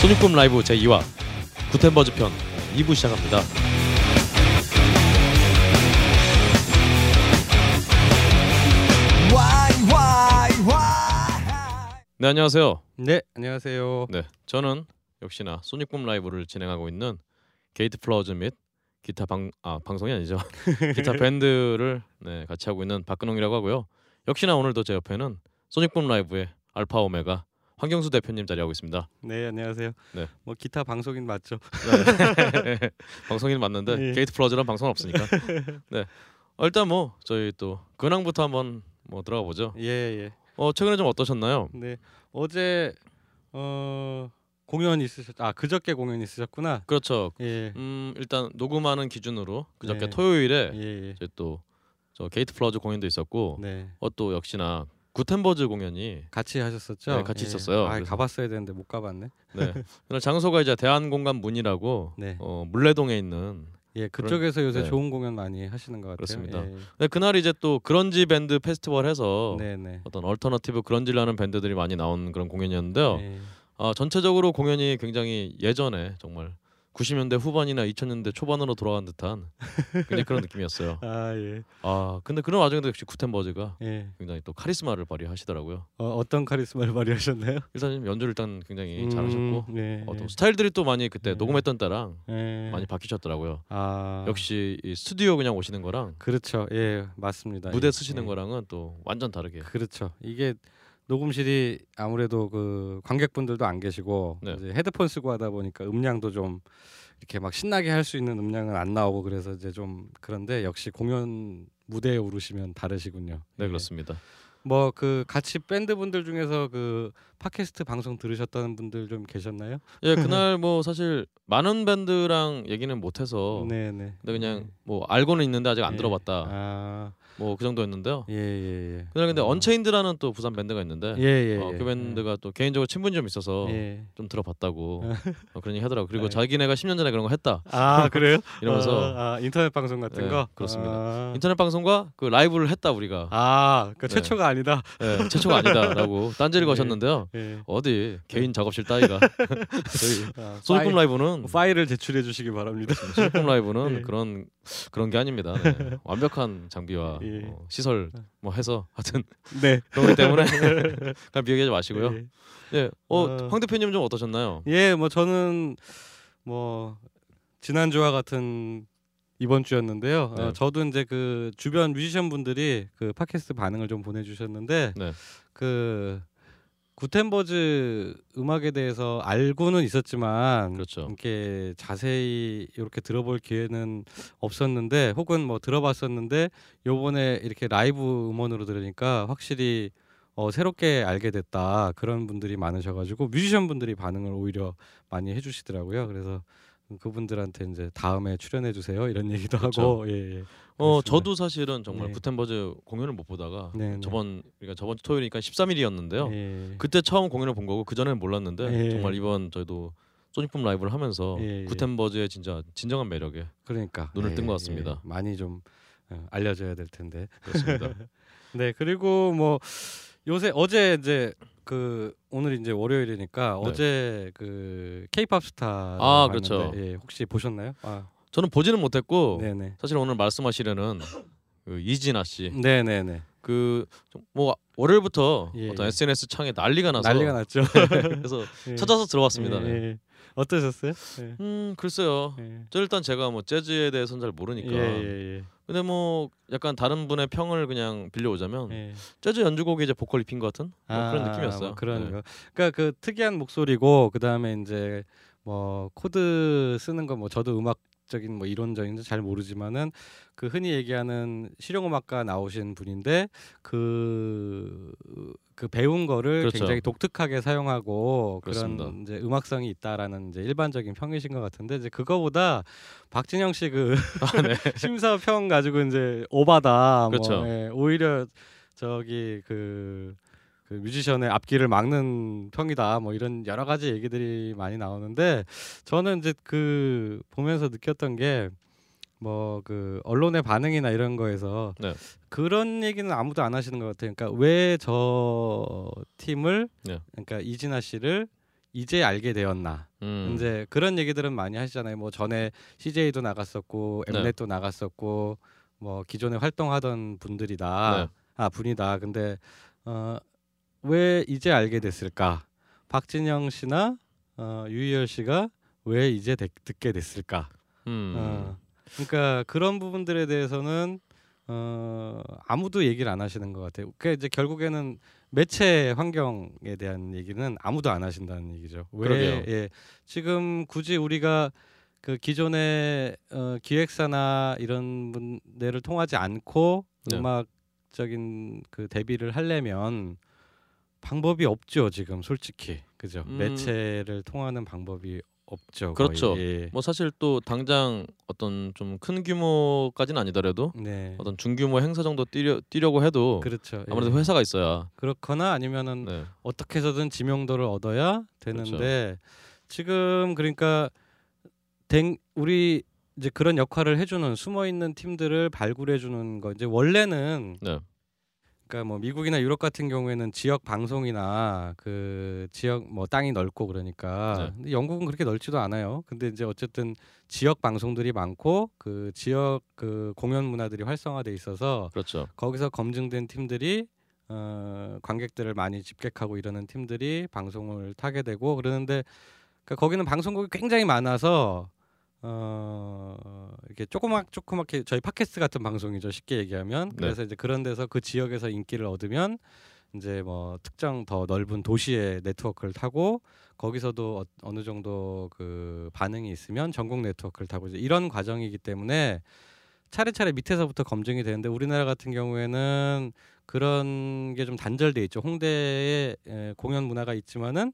소닉붐 라이브 제2화 구텐버즈 편 2부 시작합니다. 네 안녕하세요. 네, 안녕하세요. 네 저는 역시나 소닉붐 라이브를 진행하고 있는 게이트 플라워즈 및 기타 방 아 방송이 아니죠 기타 밴드를 네, 같이 하고 있는 박근홍이라고 하고요. 역시나 오늘도 제 옆에는 소닉붐 라이브의 알파 오메가 황경수 대표님 자리하고 있습니다. 네, 안녕하세요. 네. 뭐 기타 방송인 맞죠? 네. 방송인 맞는데 네. 게이트 플라워즈란 방송은 없으니까. 네. 어, 일단 뭐 저희 또 근황부터 한번 뭐 들어가 보죠. 예, 예. 어 최근에 좀 어떠셨나요? 네. 어제 어 공연 있으셨 아, 그저께 공연 있으셨구나. 그렇죠. 예. 음 일단 녹음하는 기준으로 그저께 네. 토요일에 예, 예. 이제 또저 게이트 플라워즈 공연도 있었고 네. 어또 역시나 구텐버즈 공연이 같이 하셨었죠? 네, 같이 예. 있었어요. 아, 가봤어야 되는데 못 가봤네. 네 그날 장소가 이제 대안공간 문이라고 네. 어 문래동에 있는 예, 그쪽에서 요새 네. 좋은 공연 많이 하시는 것 같아요. 그렇습니다. 예. 네, 그날 이제 또 그런지 밴드 페스티벌 해서 네, 네. 어떤 alternative grunge라는 밴드들이 많이 나온 그런 공연이었는데요. 예. 아, 전체적으로 공연이 굉장히 예전에 정말 90년대 후반이나 2000년대 초반으로 돌아간 듯한 굉장히 그런 느낌이었어요. 아, 예. 아 근데 그런 와중에도 역시 구텐버즈가 예. 굉장히 또 카리스마를 발휘하시더라고요. 어, 어떤 카리스마를 발휘하셨나요? 일단 연주를 일단 굉장히 잘하셨고 음, 네. 어, 또 스타일들이 또 많이 그때 네. 녹음했던 때랑 예. 많이 바뀌셨더라고요. 아. 역시 이 스튜디오 그냥 오시는 거랑 그렇죠. 예, 맞습니다. 무대 예. 쓰시는 예. 거랑은 또 완전 다르게 그렇죠. 이게 녹음실이 아무래도 그 관객분들도 안 계시고 네. 이제 헤드폰 쓰고 하다 보니까 음량도 좀 이렇게 막 신나게 할 수 있는 음량은 안 나오고 그래서 이제 좀 그런데 역시 공연 무대에 오르시면 다르시군요. 네 예. 그렇습니다. 뭐 그 같이 밴드 분들 중에서 그 팟캐스트 방송 들으셨다는 분들 좀 계셨나요? 예 그날 뭐 사실 많은 밴드랑 얘기는 못해서 네, 네. 근데 그냥 뭐 알고는 있는데 아직 안 예. 들어봤다 아, 뭐 그 정도였는데요. 예, 예, 예. 그날 근데 어. 언체인드라는 또 부산 밴드가 있는데 예, 예. 어, 예. 그 밴드가 또 개인적으로 친분이 좀 있어서 예. 좀 들어봤다고 어, 그런 얘기 하더라고. 그리고 네. 자기네가 10년 전에 그런 거 했다 아, 그래요? 이러면서 아, 아, 인터넷 방송 같은 예, 거? 그렇습니다. 아, 인터넷 방송과 그 라이브를 했다 우리가 아, 그러니까 네. 최초가 아니다. 예, 최초가 아니다라고 딴지를 네. 거셨는데요. 예. 어디 개인 작업실 따위가 저희 아, 파일- 라이브는 파일을 제출해 주시기 바랍니다. 소닉붐 라이브는 예. 그런 그런 게 아닙니다. 네. 완벽한 장비와 예. 어, 시설 뭐 해서 하여튼 네. 그렇기 때문에 그냥 비교하지 마시고요. 예. 네, 어, 어. 황 대표님 좀 어떠셨나요? 예, 뭐 저는 뭐 지난주와 같은 이번 주였는데요. 네. 어, 저도 이제 그 주변 뮤지션 분들이 그 팟캐스트 반응을 좀 보내주셨는데 네. 그 구텐버즈 음악에 대해서 알고는 있었지만 그렇죠. 이렇게 자세히 이렇게 들어볼 기회는 없었는데 혹은 뭐 들어봤었는데 요번에 이렇게 라이브 음원으로 들으니까 확실히 어, 새롭게 알게 됐다 그런 분들이 많으셔가지고 뮤지션 분들이 반응을 오히려 많이 해주시더라고요. 그래서 그분들한테 이제 다음에 출연해 주세요 이런 얘기도 그렇죠. 하고 예, 예. 어, 그렇습니다. 저도 사실은 정말 네. 구텐버즈 공연을 못 보다가 네, 네. 저번 그러니까 저번 주 토요일이니까 13일이었는데요. 예. 그때 처음 공연을 본 거고 그 전에는 몰랐는데 예. 정말 이번 저희도 소닉붐 라이브를 하면서 예, 예. 구텐버즈의 진짜 진정한 매력에 그러니까 눈을 뜬 것 같습니다. 많이 좀 어, 알려줘야 될 텐데. 그렇습니다. 네 그리고 뭐 요새 어제 이제 그 오늘 이제 월요일이니까 네. 어제 그 케이팝 스타 아, 그렇죠. 예, 혹시 보셨나요? 아 저는 보지는 못했고 네네 사실 오늘 말씀하시려는 그 이진아 씨. 네네네 그뭐 월요일부터 예, 어떤 예. SNS 창에 난리가 나서 난리가 났죠. 그래서 예. 찾아서 들어봤습니다. 예, 네. 예. 어떠셨어요? 예. 음 글쎄요. 예. 저 일단 제가 뭐 재즈에 대해서는 잘 모르니까. 예, 예, 예. 근데 뭐 약간 다른 분의 평을 그냥 빌려오자면 예. 재즈 연주곡에 이제 보컬 입힌 것 같은 뭐 그런 아, 느낌이었어요. 뭐 그런 네. 거. 그러니까 그 특이한 목소리고 그 다음에 이제 뭐 코드 쓰는 거 뭐 저도 음악 적인 뭐 이론적인 잘 모르지만은 그 흔히 얘기하는 실용음악과 나오신 분인데 그. 그 배운 거를 그렇죠. 굉장히 독특하게 사용하고 그렇습니다. 그런 이제 음악성이 있다라는 이제 일반적인 평이신 것 같은데 이제 그거보다 박진영 씨그 아, 네. 심사평 가지고 이제 오바다 그렇죠. 뭐 예, 오히려 저기 그, 그그 뮤지션의 앞길을 막는 평이다. 뭐 이런 여러 가지 얘기들이 많이 나오는데 저는 이제 그 보면서 느꼈던 게 뭐 그 언론의 반응이나 이런 거에서 네. 그런 얘기는 아무도 안 하시는 것 같아요. 그러니까 왜 저 팀을 네. 그러니까 이진아 씨를 이제 알게 되었나. 음. 이제 그런 얘기들은 많이 하시잖아요. 뭐 전에 CJ도 나갔었고 네. 엠넷도 나갔었고 뭐 기존에 활동하던 분들이다. 네. 아 분이다. 근데 어, 왜 이제 알게 됐을까? 박진영 씨나 어, 유희열 씨가 왜 이제 데- 듣게 됐을까? 음. 어, 그러니까 그런 부분들에 대해서는 어, 아무도 얘기를 안 하시는 것 같아요. 그 이제 결국에는 매체 환경에 대한 얘기는 아무도 안 하신다는 얘기죠. 왜 그러게요. 예, 지금 굳이 우리가 그 기존의 어, 기획사나 이런 분들을 통하지 않고 네. 음악적인 그 데뷔를 하려면 방법이 없죠 지금 솔직히 그죠 음. 매체를 통하는 방법이 없죠. 그렇죠. 예. 뭐 사실 또 당장 어떤 좀 큰 규모까지는 아니더라도 네 어떤 중규모 행사 정도 뛰려, 뛰려고 해도 그렇죠 아무래도 예. 회사가 있어야 그렇거나 아니면은 네. 어떻게 해서든 지명도를 얻어야 되는데 지금 그러니까 댕 우리 이제 그런 역할을 해주는 숨어 있는 팀들을 발굴해 주는 거 이제 원래는 네. 그러니까 뭐 미국이나 유럽 같은 경우에는 지역 방송이나 그 지역 뭐 땅이 넓고 그러니까 네. 근데 영국은 그렇게 넓지도 않아요. 근데 이제 어쨌든 지역 방송들이 많고 그 지역 그 공연 문화들이 활성화돼 있어서 그렇죠. 거기서 검증된 팀들이 어, 관객들을 많이 집객하고 이러는 팀들이 방송을 타게 되고 그러는데 그러니까 거기는 방송국이 굉장히 많아서 어, 이렇게 조그맣 조그맣게 저희 팟캐스트 같은 방송이죠 쉽게 얘기하면 네. 그래서 이제 그런 데서 그 지역에서 인기를 얻으면 이제 뭐 특정 더 넓은 도시의 네트워크를 타고 거기서도 어, 어느 정도 그 반응이 있으면 전국 네트워크를 타고 이제 이런 과정이기 때문에 차례차례 밑에서부터 검증이 되는데 우리나라 같은 경우에는 그런 게 좀 단절돼 있죠. 홍대에 에, 공연 문화가 있지만은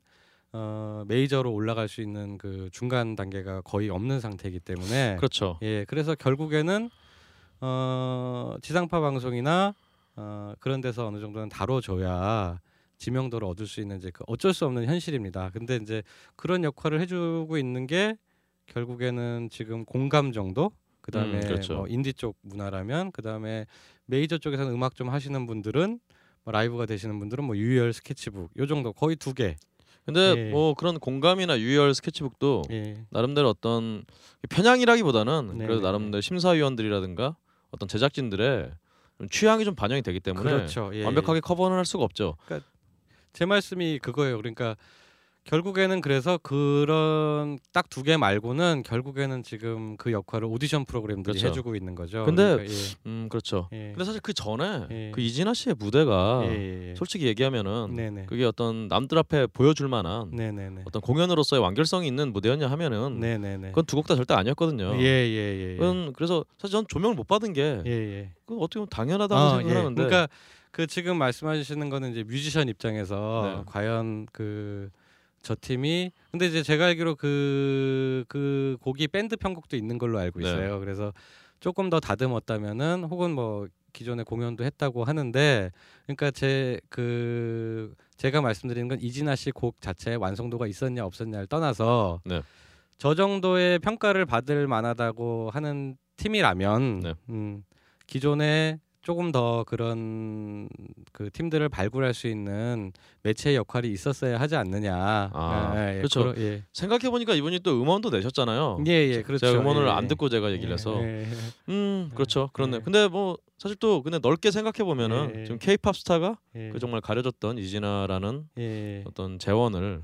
어, 메이저로 올라갈 수 있는 그 중간 단계가 거의 없는 상태이기 때문에 그렇죠. 예, 그래서 결국에는 어, 지상파 방송이나 어, 그런 데서 어느 정도는 다뤄줘야 지명도를 얻을 수 있는 이제 그 어쩔 수 없는 현실입니다. 근데 이제 그런 역할을 해주고 있는 게 결국에는 지금 공감 정도, 그 다음에 음, 그렇죠. 뭐 인디 쪽 문화라면 그 다음에 메이저 쪽에서는 음악 좀 하시는 분들은 뭐 라이브가 되시는 분들은 뭐 유열 스케치북 요 정도 거의 두 개. 근데 예. 뭐 그런 공감이나 유열 스케치북도 예. 나름대로 어떤 편향이라기보다는 네네네. 그래도 나름대로 심사위원들이라든가 어떤 제작진들의 좀 취향이 좀 반영이 되기 때문에 그렇죠. 예, 완벽하게 커버는 할 수가 없죠. 제 말씀이 그거예요. 그러니까 결국에는 그래서 그런 딱 두 개 말고는 결국에는 지금 그 역할을 오디션 프로그램들이 그렇죠. 해주고 있는 거죠. 근데 그러니까 음 그렇죠. 예, 예. 근데 사실 그 전에 예. 그 이진아 씨의 무대가 예, 예, 예. 솔직히 얘기하면은 네네. 그게 어떤 남들 앞에 보여줄 만한 네네네. 어떤 공연으로서의 완결성이 있는 무대였냐 하면은 네네네. 그건 두 곡 다 절대 아니었거든요. 예예예. 예. 그건 그래서 사실 전 조명을 못 받은 게 예, 예. 그건 어떻게 보면 당연하다고 아, 생각을 하는데 그러니까 그 지금 말씀하시는 거는 이제 뮤지션 입장에서 네. 과연 그 저 팀이 근데 이제 제가 알기로 그그 곡이 밴드 편곡도 있는 걸로 알고 네. 있어요. 그래서 조금 더 다듬었다면은 혹은 뭐 기존에 공연도 했다고 하는데 그러니까 제 그 제가 말씀드리는 건 이진아 씨 곡 자체의 완성도가 있었냐 없었냐를 떠나서 네. 저 정도의 평가를 받을 만하다고 하는 팀이라면 네. 음, 기존에 조금 더 그런 그 팀들을 발굴할 수 있는 매체의 역할이 있었어야 하지 않느냐. 아, 예, 예, 그렇죠. 그러- 예. 생각해 보니까 이분이 또 음원도 내셨잖아요. 예, 예, 그렇죠. 제가 음원을 예, 안 예. 듣고 제가 얘기를 예, 해서. 음 그렇죠 그렇네. 예. 근데 뭐 사실 또 근데 넓게 생각해 보면은. 지금 K-팝 스타가 예, 그 정말 가려졌던 이진아라는 예, 어떤 재원을.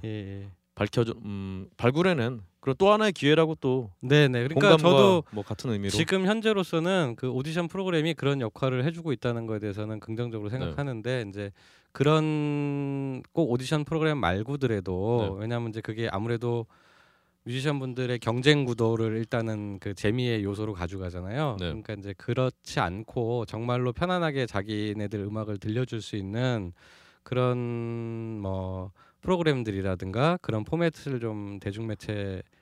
밝혀줘 음 발굴해낸 그런 또 하나의 기회라고 또 네, 네. 그러니까 저도 뭐 같은 의미로 지금 현재로서는 그 오디션 프로그램이 그런 역할을 해주고 있다는 거에 대해서는 긍정적으로 네. 생각하는데 이제 그런 꼭 오디션 프로그램 말고더라도 네. 왜냐하면 이제 그게 아무래도 뮤지션 분들의 경쟁 구도를 일단은 그 재미의 요소로 가져가잖아요. 네. 그러니까 이제 그렇지 않고 정말로 편안하게 자기네들 음악을 들려줄 수 있는 그런 뭐 프로그램들이라든가 그런 포맷을 좀 대중매체에 어,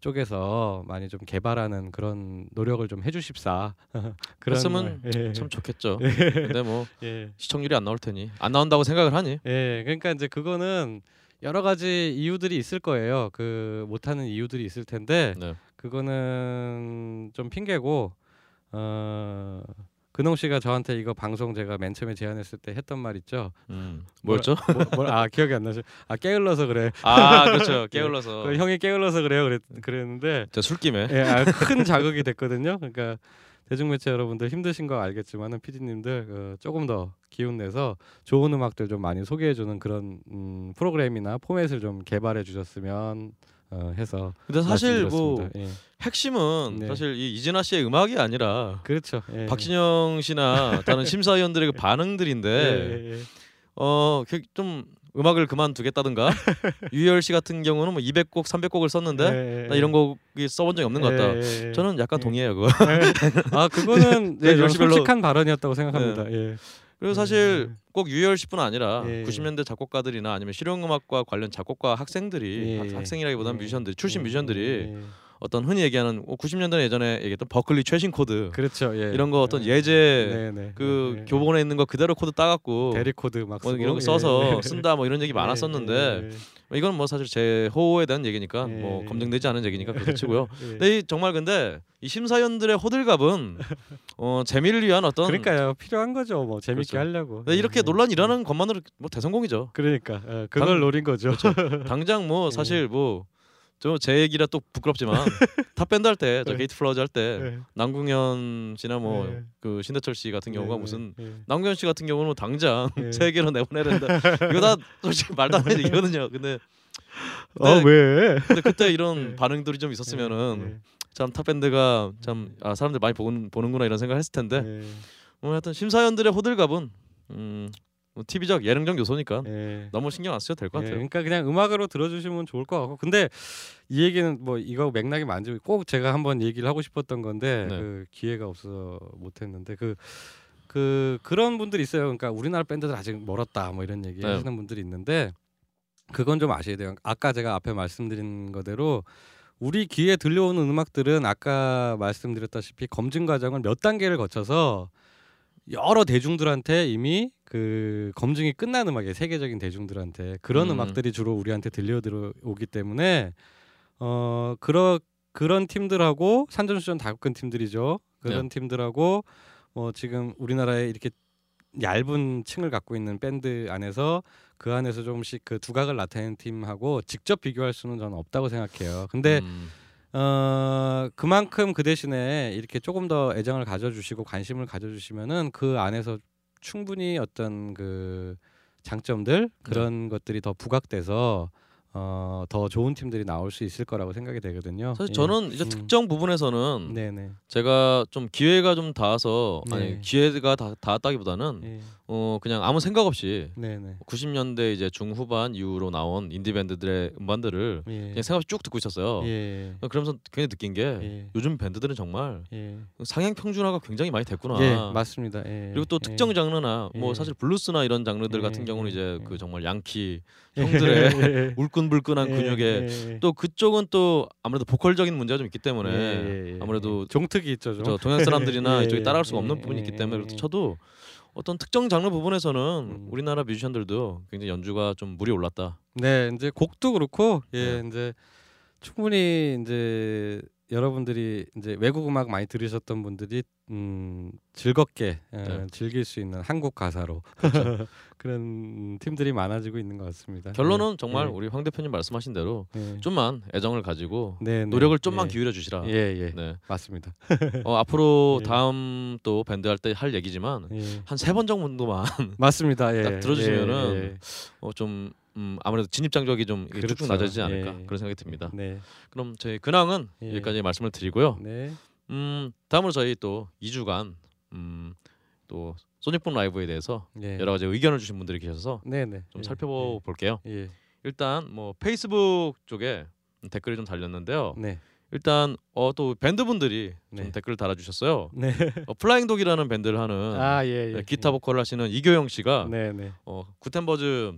쪽에서 많이 좀 개발하는 그런 노력을 좀 해주십사. 말, 예. 참 좋겠죠. 근데 뭐 예. 시청률이 안 나올 테니 안 나온다고 생각을 하니 예, 그러니까 이제 그거는 여러 가지 이유들이 있을 거예요. 그 못하는 이유들이 있을 텐데 네. 그거는 좀 핑계고 어 근홍 씨가 저한테 이거 방송 제가 맨 처음에 제안했을 때 했던 말 있죠. 음, 뭐였죠? 뭐, 뭐, 아 기억이 안 나죠. 아 게을러서 그래. 아 그렇죠. 게을러서 그 형이 게을러서 그래요. 그랬, 그랬는데 저 술김에 예, 아, 큰 자극이 됐거든요. 그러니까 대중매체 여러분들 힘드신 거 알겠지만은 PD님들 어, 조금 더 기운 내서 좋은 음악들 좀 많이 소개해주는 그런 음, 프로그램이나 포맷을 좀 개발해 주셨으면 어, 해서 근데 사실 뭐 말씀드렸습니다. 예. 핵심은 네. 사실 이 이진아 씨의 음악이 아니라 그렇죠. 예. 박진영 씨나 다른 심사위원들의 그 반응들인데 예, 예, 예. 어좀 음악을 그만두겠다든가 유희열 씨 같은 경우는 뭐 200곡, 300곡을 썼는데 예, 예, 나 이런 곡이 써본 적이 없는 것 같다. 예, 예, 예. 저는 약간 예. 동의해요 그거. 아 그거는 네, 네, 솔직한 발언이었다고 생각합니다. 예. 그리고 사실 꼭 유희열 씨뿐 아니라 예. 90년대 작곡가들이나 아니면 실용음악과 관련 작곡과 학생들이 예, 학- 예. 학생이라기보다는 예. 뮤지션들 출신 예, 뮤지션들이 예, 예. 어떤 흔히 얘기하는 90년대 예전에 얘기했던 버클리 최신 코드 그렇죠. 예. 이런 거 어떤 예. 예제 네, 네. 그 예, 예. 교본에 있는 거 그대로 코드 따갖고 대리 코드 막 뭐 이런 거 예, 써서 예. 쓴다 뭐 이런 얘기 많았었는데 예, 예, 이건 뭐 사실 제 호에 대한 얘기니까 예. 뭐 검증되지 않은 얘기니까 그렇게 치고요. 예. 근데 이 정말 근데 이 심사위원들의 호들갑은 어 재미를 위한 어떤 그러니까요 필요한 거죠 뭐 재밌게 그렇죠. 하려고 네, 이렇게 예. 논란이 일어나는 것만으로 뭐 대성공이죠. 그러니까 예, 그걸 당- 노린 거죠 당장 뭐 예. 사실 뭐 저 제 얘기라 또 부끄럽지만 Top Band 할 때 저 예. Gate Flowers 할 때 예. 남궁연 씨나 뭐 예. 그 신대철 씨 같은 경우가 네, 무슨 네, 예. 남궁연 씨 같은 경우는 당장 예. 세계로 내보내야 된다. 이거 다 솔직히 말도 안 되는 얘기거든요. 근데 아 왜? 근데 그때 이런 예. 반응들이 좀 있었으면은 예, 참탑 밴드가 참 아, 사람들 많이 보는 보는구나 이런 생각을 했을 텐데 예, 뭐 하여튼 심사위원들의 호들갑은 음, 뭐 TV적 예능적 요소니까 예. 너무 신경 안 쓰셔도 될것 예, 같아요. 그러니까 그냥 음악으로 들어주시면 좋을 것 같고 근데 이 얘기는 뭐 이거 맥락이 많지 꼭 제가 한번 얘기를 하고 싶었던 건데 네. 그 기회가 없어서 못했는데 그 그 그런 분들이 있어요. 그러니까 우리나라 밴드들 아직 멀었다 뭐 이런 얘기 네. 하시는 분들이 있는데 그건 좀 아셔야 돼요. 아까 제가 앞에 말씀드린 거대로 우리 귀에 들려오는 음악들은 아까 말씀드렸다시피 검증 과정을 몇 단계를 거쳐서 여러 대중들한테 이미 그 검증이 끝난 음악이에요. 세계적인 대중들한테 그런 음. 음. 악들이 주로 우리한테 들려 들어오기 때문에 어 그런 그런 팀들하고 산전수전 다 겪은 팀들이죠. 그런 팀들하고 뭐 지금 우리나라에 이렇게 얇은 층을 갖고 있는 밴드 안에서 그 안에서 조금씩 그 두각을 나타내는 팀하고 직접 비교할 수는 저는 없다고 생각해요. 근데 음, 어 그만큼 그 대신에 이렇게 조금 더 애정을 가져주시고 관심을 가져주시면은 그 안에서 충분히 어떤 그 장점들 그런 것들이 더 부각돼서 어 더 좋은 팀들이 나올 수 있을 거라고 생각이 되거든요. 사실 예. 저는 이제 음. 특정 부분에서는 네네 제가 좀 기회가 좀 닿아서 아니 네. 기회가 다, 닿았다기보다는 예. 어 그냥 아무 생각 없이 네네 90년대 이제 중후반 이후로 나온 인디 밴드들의 음반들을 예. 그냥 생각 없이 쭉 듣고 있었어요. 예. 그러면서 굉장히 느낀 게 예. 요즘 밴드들은 정말 예. 상향 평준화가 굉장히 많이 됐구나. 예, 맞습니다. 예. 그리고 또 예. 특정 장르나 뭐 예. 사실 블루스나 이런 장르들 예, 같은 경우는 예, 이제 예. 그 정말 양키 예. 형들의 예. 울끈불끈한 예, 근육에 예. 또 그쪽은 또 아무래도 보컬적인 문제가 좀 있기 때문에. 아무래도 종특이 있죠, 좀. 저 동양 사람들이나 예, 이쪽이 따라갈 수가 예, 없는 예, 부분이 있기 예, 때문에 예. 그래서 저도 어떤 특정 장르 부분에서는 음. 우리나라 뮤지션들도 굉장히 연주가 좀 물이 올랐다. 네, 이제 곡도 그렇고 예, 네. 이제 충분히 이제 여러분들이 이제 외국 음악 많이 들으셨던 분들이 음, 즐겁게 예, 네. 즐길 수 있는 한국 가사로 그런 팀들이 많아지고 있는 것 같습니다. 결론은 정말 예. 우리 황 대표님 말씀하신 대로 예. 좀만 애정을 가지고 네, 네. 노력을 좀만 예. 기울여 주시라. 예, 예, 네. 맞습니다. 어, 앞으로 예. 다음 또 밴드 할 때 할 얘기지만 예. 한세 번 정도만 맞습니다. 예. 딱 들어주시면은. 어, 좀 음, 아무래도 진입장벽이 좀 이게 쭉쭉 그렇죠. 낮아지지 않을까 예. 그런 생각이 듭니다. 네, 그럼 저희 근황은 예. 여기까지 말씀을 드리고요. 네, 음, 다음으로 저희 또 2주간 음, 또 소닉붐 라이브에 대해서 예. 여러 가지 의견을 주신 분들이 계셔서 네, 네. 좀 예, 살펴볼게요. 예. 예. 일단 뭐 페이스북 쪽에 댓글이 좀 달렸는데요. 네, 일단 어, 또 밴드 분들이 좀 네. 댓글을 달아주셨어요. 네. 어, Flying Dog이라는 밴드를 하는 아, 예, 예. 네, 기타 보컬을 하시는 이교영 씨가 네, 네. 어, 구텐버즈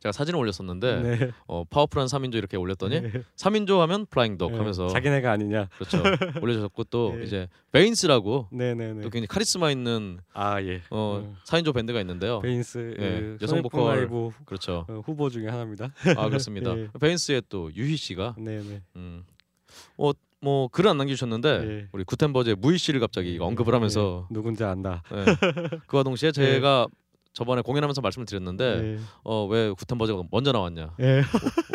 제가 사진을 올렸었는데 네. 어, 파워풀한 3인조 이렇게 올렸더니 네. 3인조 하면 Flying Dog 네. 하면서 자기네가 아니냐. 그렇죠 올려주셨고 또 네. 이제 베인스라고 네네네. 또 굉장히 카리스마 있는 아 예. 어, 음. 4인조 밴드가 있는데요. 베인스 예, 예, 여성 보컬. 그렇죠. 어, 후보 중에 하나입니다. 아 그렇습니다. 예. 베인스의 또 유희 씨가 네네. 음, 어, 뭐 글을 안 남겨주셨는데 예. 우리 구텐버즈의 무희 씨를 갑자기 언급을 하면서 예, 누군지 안다. 예. 그와 동시에 제가 저번에 공연하면서 말씀을 드렸는데 예. 어, 왜 구텐버즈가 먼저 나왔냐? 예.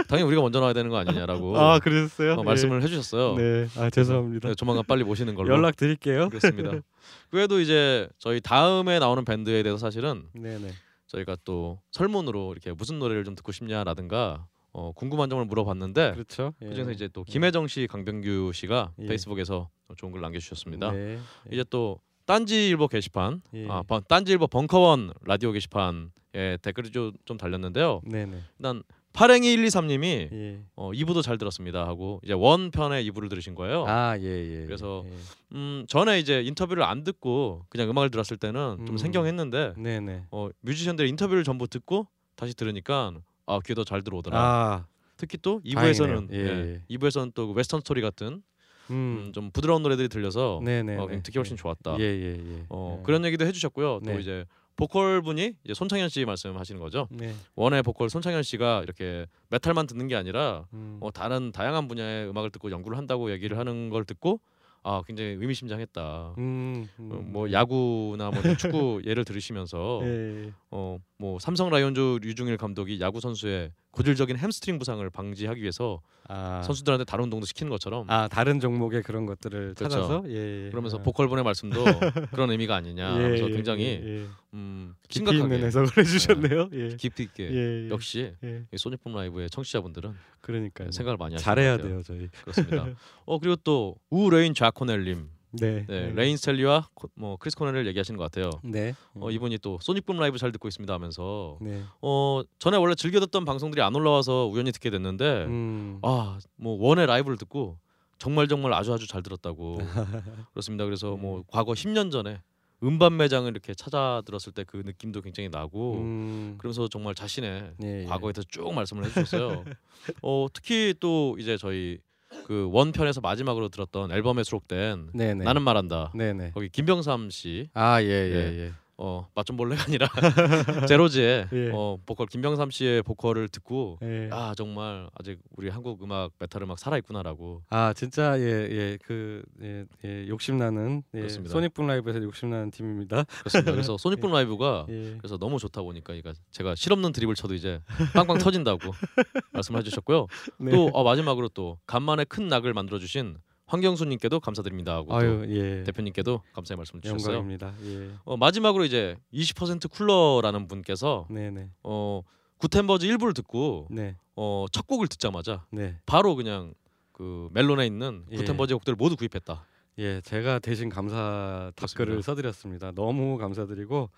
당연히 우리가 먼저 나와야 되는 거 아니냐라고 아 그러셨어요? 어, 말씀을 해주셨어요. 네. 아 죄송합니다. 네, 조만간 빨리 모시는 걸로 연락 드릴게요. 그렇습니다. 그래도 이제 저희 다음에 나오는 밴드에 대해서 사실은 네네. 저희가 또 설문으로 이렇게 무슨 노래를 좀 듣고 싶냐라든가 어, 궁금한 점을 물어봤는데 그렇죠. 예. 그중에서 이제 또 김혜정 씨, 강병규 씨가 예. 페이스북에서 좋은 글 남겨주셨습니다. 네. 이제 또 딴지일보 게시판, 예. 아 번- 딴지일보 벙커원 라디오 게시판에 댓글이 좀, 좀 달렸는데요. 네네. 일단 파랭이 123님이 예. 어, 2부도 잘 들었습니다 하고 이제 원 편의 2부를 들으신 거예요. 아 예, 예. 그래서 예. 음 전에 이제 인터뷰를 안 듣고 그냥 음악을 들었을 때는 좀 음. 생경했는데 네네. 어, 뮤지션들 인터뷰를 전부 듣고 다시 들으니까 아 귀에 더 잘 들어오더라. 아. 특히 또 2부에서는 다행이네요. 예, 예. 2부에서는 또 Western Story 같은 음. 음, 좀 부드러운 노래들이 들려서. 어, 듣기 훨씬 좋았다. 예, 예, 예. 어, 예. 그런 얘기도 해주셨고요. 또 네. 이제 보컬 분이 이제 손창현 씨 말씀하시는 거죠. 네. 원의 보컬 손창현 씨가 이렇게 메탈만 듣는 게 아니라 음. 어, 다른 다양한 분야의 음악을 듣고 연구를 한다고 얘기를 하는 걸 듣고 아 굉장히 의미심장했다. 음, 음. 어, 뭐 야구나 뭐 축구 예를 들으시면서 예. 어뭐 삼성 라이온즈 류중일 감독이 야구 선수의 고질적인 햄스트링 부상을 방지하기 위해서 아. 선수들한테 다른 운동도 시키는 것처럼 아 다른 종목의 그런 것들을 그렇죠. 찾아서 예. 예. 그러면서 아. 보컬분의 말씀도 그런 의미가 아니냐. 예, 그래서 예, 굉장히 예, 예. 음, 깊이 심각하게 해석을 해주셨네요. 예. 깊이 있게. 역시 Sonic Boom Live의 청취자분들은 그러니까요. 생각을 많이 하시는 잘해야. 돼요, 저희. 그렇습니다. 어 그리고 또 우레인 좌코넬님, 네. 네, 레인 스테일리와 코- 뭐 크리스 코넬을 얘기하시는 것 같아요. 네. 어 이분이 또 Sonic Boom Live 잘 듣고 있습니다 하면서 네. 어 전에 원래 즐겨 듣던 방송들이 안 올라와서 우연히 듣게 됐는데 음. 아 뭐 원의 라이브를 듣고 정말 정말 아주 아주 잘 들었다고 그렇습니다. 그래서 뭐 과거 10년 전에 음반 매장을 이렇게 찾아 들었을 때 그 느낌도 굉장히 나고 음. 그러면서 정말 자신의 예, 예. 과거에 대해서 쭉 말씀을 해주셨어요. 어 특히 또 이제 저희 그 원편에서 마지막으로 들었던 앨범에 수록된 네네. 나는 말한다. 네네. 거기 김병삼 씨, 아, 예, 예, 예. 예. 어맛좀 볼래가 아니라 제로지의 예. 어 보컬 김병삼 씨의 보컬을 듣고 예. 아 정말 아직 우리 한국 음악 메탈 음악 살아 있구나라고 아 진짜 예예그 예, 예, 욕심나는 예. 소닉붐 라이브에서 욕심나는 팀입니다. 그렇습니다. 그래서 소닉붐 라이브가 예. 그래서 너무 좋다 보니까 이거 제가 실없는 드립을 쳐도 이제 빵빵 터진다고 말씀해 주셨고요. 네. 또 어, 마지막으로 또 간만에 큰 낙을 만들어 주신 황경수님께도 감사드립니다 하고 또 아유 예. 대표님께도 감사의 말씀을 주셨어요. 영광입니다. 예. 어, 마지막으로 이제 20% 쿨러라는 분께서 네네. 어, 구텐버즈 1부를 듣고 네. 어, 첫 곡을 듣자마자 네. 바로 그냥 그 멜론에 있는 예. 구텐버즈의 곡들을 모두 구입했다. 예, 제가 대신 감사 그렇습니다. 댓글을 써드렸습니다. 너무 감사드리고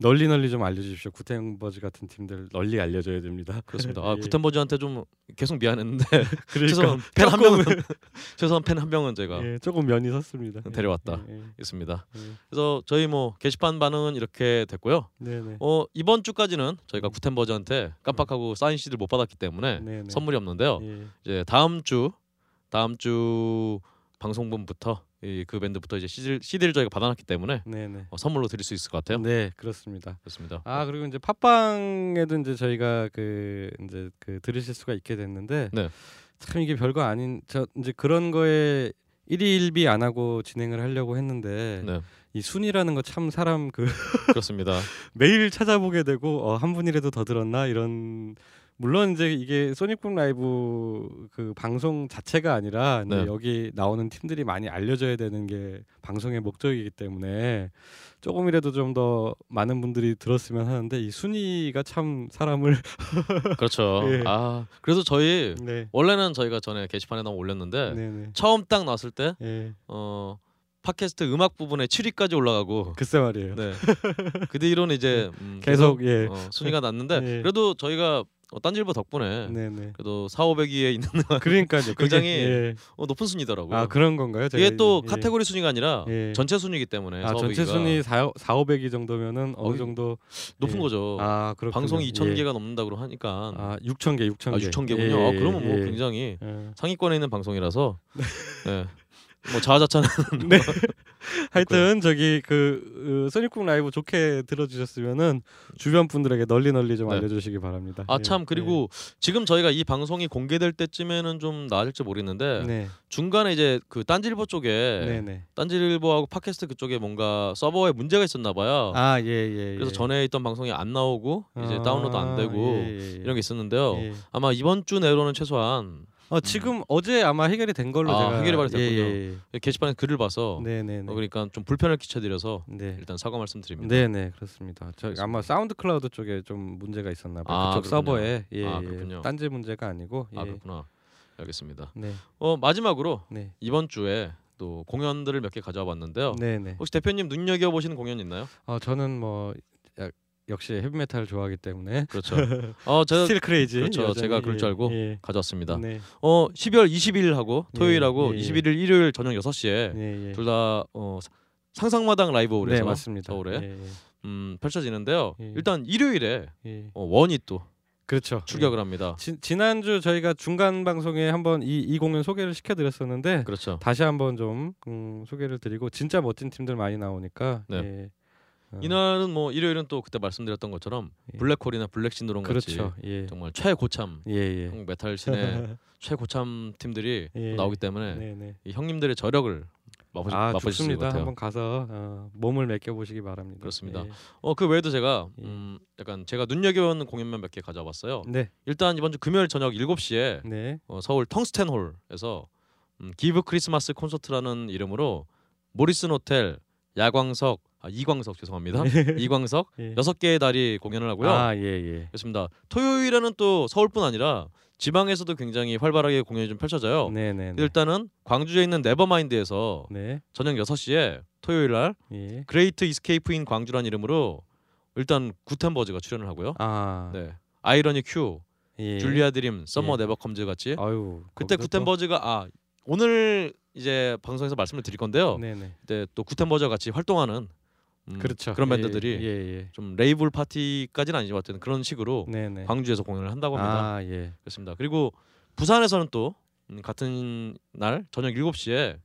널리 널리 좀 알려주십시오. 구텐버즈 같은 팀들 널리 알려줘야 됩니다. 그렇습니다. 아, 예. 구텐버즈한테 좀 계속 미안했는데 그러니까 최소한 팬한 조금- 명은 최소한 팬 한 명은 제가 예, 조금 면이 섰습니다. 예, 데려왔다. 예, 예, 있습니다. 예. 그래서 저희 뭐 게시판 반응은 이렇게 됐고요. 네네. 어, 이번 주까지는 저희가 음. 구텐버즈한테 깜빡하고 사인 CD를 못 받았기 때문에 네네. 선물이 없는데요. 예. 이제 다음 주 다음 주 방송분부터 이 그 밴드부터 이제 CD를, CD를 저희가 받아놨기 때문에. 어, 선물로 드릴 수 있을 것 같아요. 네, 그렇습니다. 그렇습니다. 아 그리고 이제 팟빵에도 이제 저희가 그 이제 그 들으실 수가 있게 됐는데 네. 참 이게 별거 아닌 저 이제 그런 거에 일희일비 안 하고 진행을 하려고 했는데 네, 이 순위라는 거 참 사람 그 그렇습니다. 매일 찾아보게 되고 어, 한 분이라도 더 들었나 이런 물론 이제 이게 소닉붐 라이브 그 방송 자체가 아니라 네. 여기 나오는 팀들이 많이 알려져야 되는 게 방송의 목적이기 때문에 조금이라도 좀 더 많은 분들이 들었으면 하는데 이 순위가 참 사람을 그렇죠. 예. 아 그래서 저희 네 원래는 저희가 전에 게시판에다 올렸는데 네네 처음 딱 나왔을 때예 어, 팟캐스트 음악 부분에 7위까지 올라가고 글쎄 말이에요 네. 그 뒤로는 이제 음, 계속 예 어, 순위가 났는데 예. 그래도 저희가 어, 딴질보 덕분에 네네. 그래도 4, 500위에 있는 그러니까요. 굉장히 예. 어, 높은 순위더라고요. 아 그런 건가요? 이게 또 예. 카테고리 순위가 아니라 예. 전체 순위이기 때문에 아 4, 전체 500위가 순위 4, 4 500위 정도면은 어느 어, 정도 높은 예. 거죠. 아 그렇군요. 방송이 2천 예. 개가 넘는다고 하니까 아 6천 개, 6천 아, 개. 6천 개군요. 예, 아, 그러면 뭐 예. 굉장히 예. 상위권에 있는 방송이라서 네. 뭐 자아자찬 네. 하여튼 저기 그 어, 소닉국 라이브 좋게 들어주셨으면은 주변 분들에게 널리 널리 좀 네. 알려주시기 바랍니다. 아 예, 참 그리고 지금 저희가 이 방송이 공개될 때쯤에는 좀 나아질지 모르겠는데 예. 네, 중간에 이제 그 딴지일보 쪽에 네, 네. 딴지일보하고 팟캐스트 그쪽에 뭔가 서버에 문제가 있었나 봐요. 아, 예, 예. 그래서 예. 전에 있던 방송이 안 나오고 이제 아, 다운로드 안 되고 예, 예, 예. 이런 게 있었는데요. 예. 아마 이번 주 내로는 최소한 어, 지금 어제 아마 해결이 된 걸로 아, 제가 해결이 바로 됐군요. 예, 예. 게시판에 글을 봐서 네, 네, 어, 네. 그러니까 좀 불편을 끼쳐드려서 네. 일단 사과 말씀드립니다. 네, 네, 그렇습니다. 저 그렇습니다. 아마 SoundCloud 쪽에 좀 문제가 있었나 봐요. 아, 그쪽 그렇군요. 서버에 예, 아, 예. 그렇군요. 딴지 문제가 아니고 예. 아 그렇구나. 알겠습니다. 네, 어 마지막으로 네, 이번 주에 또 공연들을 몇 개 가져와 봤는데요. 네, 네. 혹시 대표님 눈여겨 보시는 공연 있나요? 어, 저는 뭐 야- 역시 헤비메탈 좋아하기 때문에 그렇죠. 어 제가 Still Crazy 그렇죠. 여전히, 제가 그럴 줄 예, 알고 예. 가져왔습니다. 네, 어 12월 20일 하고 토요일하고 예, 예. 21일 일요일 저녁 6시에 예, 예. 둘다 어, 상상마당 라이브 홀에서 네, 맞습니다. 서울에 예, 음, 펼쳐지는데요. 예. 일단 일요일에 예, 예. 어, 원이 또 그렇죠. 출격을 합니다. 지, 지난주 저희가 중간 방송에 한번 이, 이 공연 소개를 시켜드렸었는데 그렇죠. 다시 한번 좀 음, 소개를 드리고 진짜 멋진 팀들 많이 나오니까 네. 예. 어, 이날은 뭐 일요일은 또 그때 말씀드렸던 것처럼 예. 블랙홀이나 Black Syndrome 같이 그렇죠. 예. 정말 최고참 예, 예. 한국 메탈 scene의 최고참 팀들이 예. 나오기 때문에 네, 네. 이 형님들의 저력을 아, 맛보실 있을 것 좋습니다. 같아요. 한번 가서 어, 몸을 맡겨 보시기 바랍니다. 그렇습니다. 예. 어 그 외에도 제가 예. 음, 약간 제가 눈여겨보는 공연만 몇 개 가져와봤어요. 네. 일단 이번 주 금요일 저녁 7시에 네. 어, 서울 텅스텐홀에서 음, Give Christmas Concert라는 이름으로 모리슨 호텔 야광석 아 이광석 죄송합니다 이광석 예. 여섯 개의 달이 공연을 하고요. 아, 예, 예. 그렇습니다. 토요일에는 또 서울뿐 아니라 지방에서도 굉장히 활발하게 공연이 좀 펼쳐져요. 네, 네. 네. 일단은 광주에 있는 Nevermind에서 네. 저녁 6시에 토요일 날 예. Great Escape in 광주란 이름으로 일단 구텐버즈가 출연을 하고요. 아. 네. Irony Q, 예. Julia Dream, Summer 예. Never Comes 같이 아유. 그때 구텐버즈가 아 오늘 이제 방송에서 말씀을 드릴 건데요. 네, 네. 그때 또 구텐버즈와 같이 활동하는 음, 그렇죠. 그런 예, 밴드들이 예, 예. 좀 레이블 파티까지는 아니지만 어쨌든 그런 식으로 네, 네. 광주에서 공연을 한다고 합니다. 아, 예. 그렇습니다. 그리고 부산에서는 또 음, 같은 날 저녁 7시에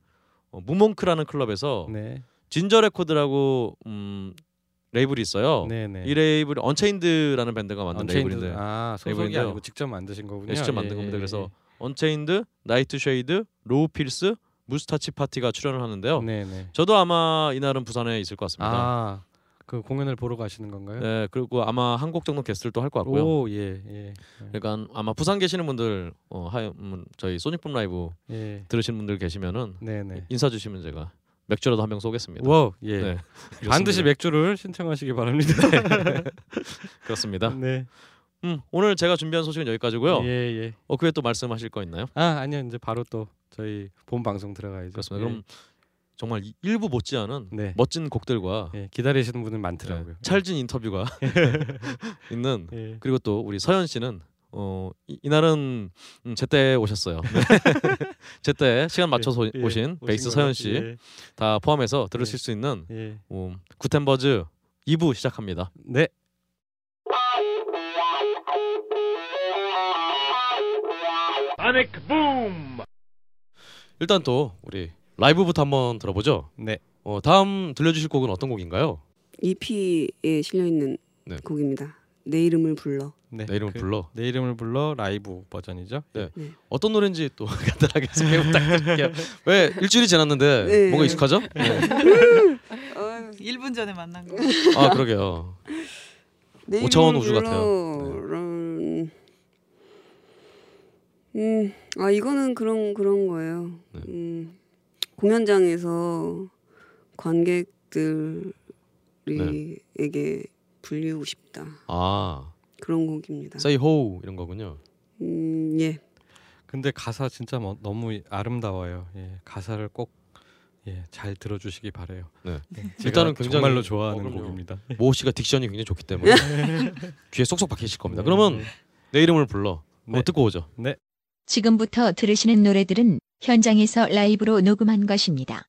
어, 무몽크라는 클럽에서 네. 진저 레코드라고 음, 레이블이 있어요. 네, 네. 이 레이블이 언체인드라는 밴드가 만든 언체인드- 레이블인데 아, 소속이. 아니고 직접 만드신 거군요. 네, 직접 만든 예, 겁니다. 예, 그래서 언체인드, 나이트 쉐이드, 로우 필스, 무스타치 파티가 출연을 하는데요. 네, 네. 저도 아마 이날은 부산에 있을 것 같습니다. 아, 그 공연을 보러 가시는 건가요? 네, 그리고 아마 한 곡 정도 게스트를 또할것 같고요. 오, 예, 예. 그러니까 아마 부산 계시는 분들 어, 하, 음, 저희 소닉붐 라이브 예. 들으시는 분들 계시면은 네, 네. 인사 주시면 제가 맥주라도 한 병 쏘겠습니다. 와, 예. 네, 반드시. 맥주를 신청하시기 바랍니다. 그렇습니다. 네. 음, 오늘 제가 준비한 소식은 여기까지고요. 예, 예. 어, 그에 또 말씀하실 거 있나요? 아, 아니요. 이제 바로 또 저희 본 방송 들어가야죠. 그렇습니다. 예. 그럼 정말 이- 일부 못지않은 네. 멋진 곡들과 예, 기다리시는 분들 네, 많더라고요. 찰진 인터뷰가 있는 예. 그리고 또 우리 서현 씨는 어 이, 이날은 음, 제때 오셨어요. 네. 제때 시간 맞춰서 예, 오신 베이스 서현 거예요? 씨다 예. 포함해서 들으실 예. 수 있는 예. 음, 구텐버즈 2부 시작합니다. 네. 일단 또 우리 라이브부터 한번 들어보죠. 네. 어, 다음 들려주실 곡은 어떤 곡인가요? EP에 실려 있는 네. 곡입니다. 내 이름을 불러. 네. 내 이름을 그- 불러. 내 이름을 불러 라이브 버전이죠. 네. 네. 어떤 노래인지 또 간단하게 소개 부탁드릴게요. 왜 일주일이 지났는데 네. 뭔가 익숙하죠? 네. 어, 1분 전에 만난 거. 아 그러게요. 내 오차원 우주 같아요. 음, 아 이거는 그런 그런 거예요. 네. 음, 공연장에서 관객들에게 네. 불리우고 싶다. 아 그런 곡입니다. Say ho 이런 거군요. 음 예. 근데 가사 진짜 뭐, 너무 아름다워요. 예, 가사를 꼭 예, 잘 들어주시기 바래요. 네. 네 음. 일단은 굉장히 정말로 좋아하는 어, 곡입니다. 모 씨가 딕션이 굉장히 좋기 때문에 귀에 쏙쏙 박히실 겁니다. 네. 그러면 내 이름을 불러. 네. 듣고 오죠. 네. 지금부터 들으시는 노래들은 현장에서 라이브로 녹음한 것입니다.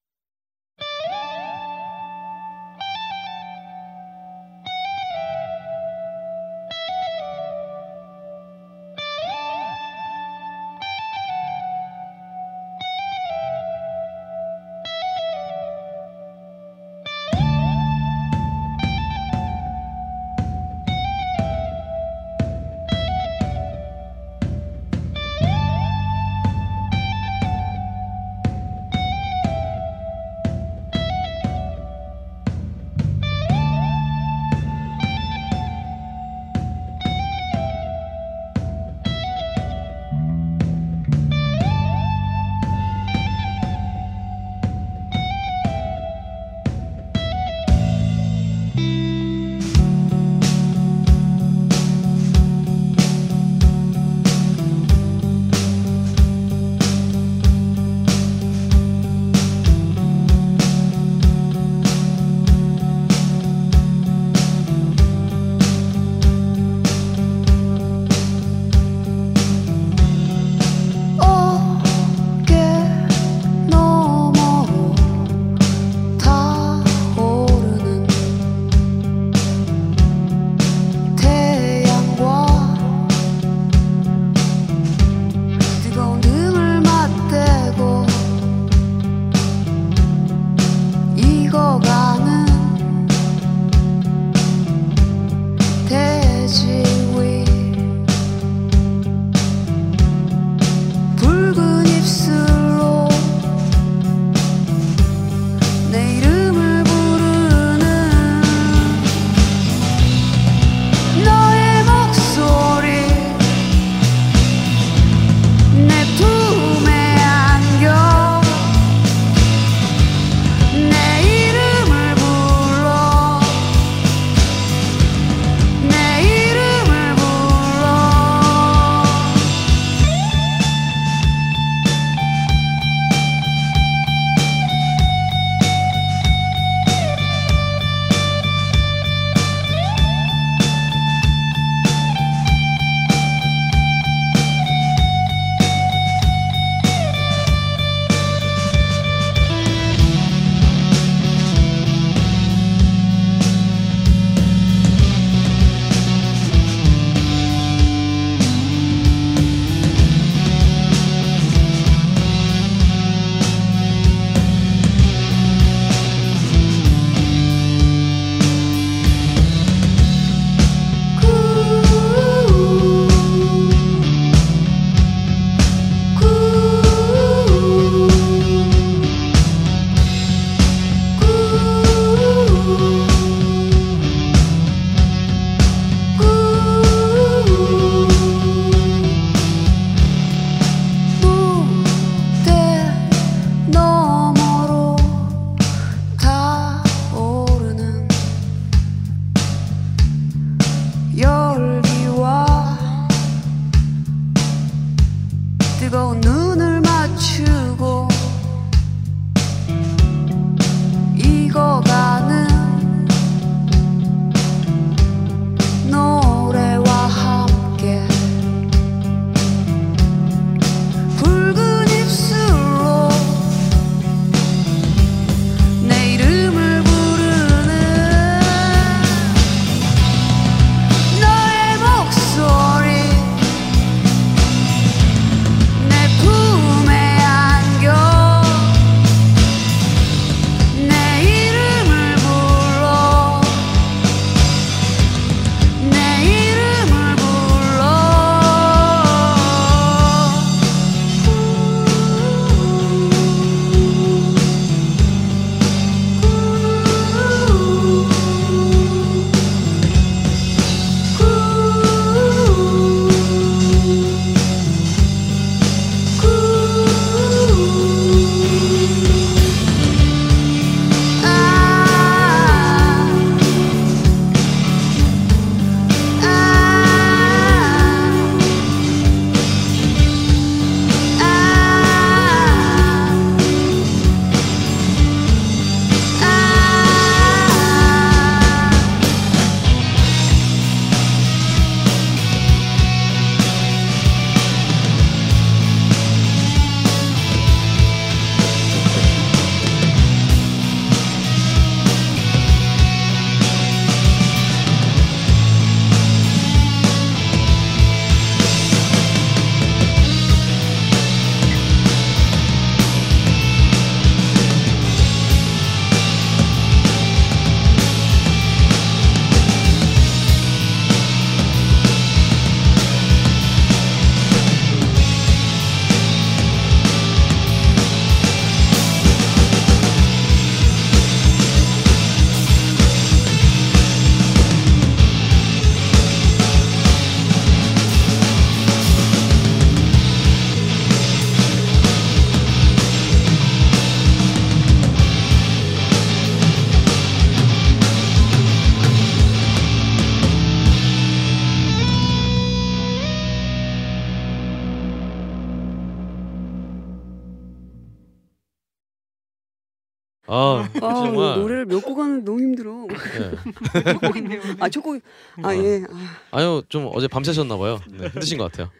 아 어. 예. 아, 아유 좀 어제 밤새셨나 봐요. 네, 힘드신 것 같아요.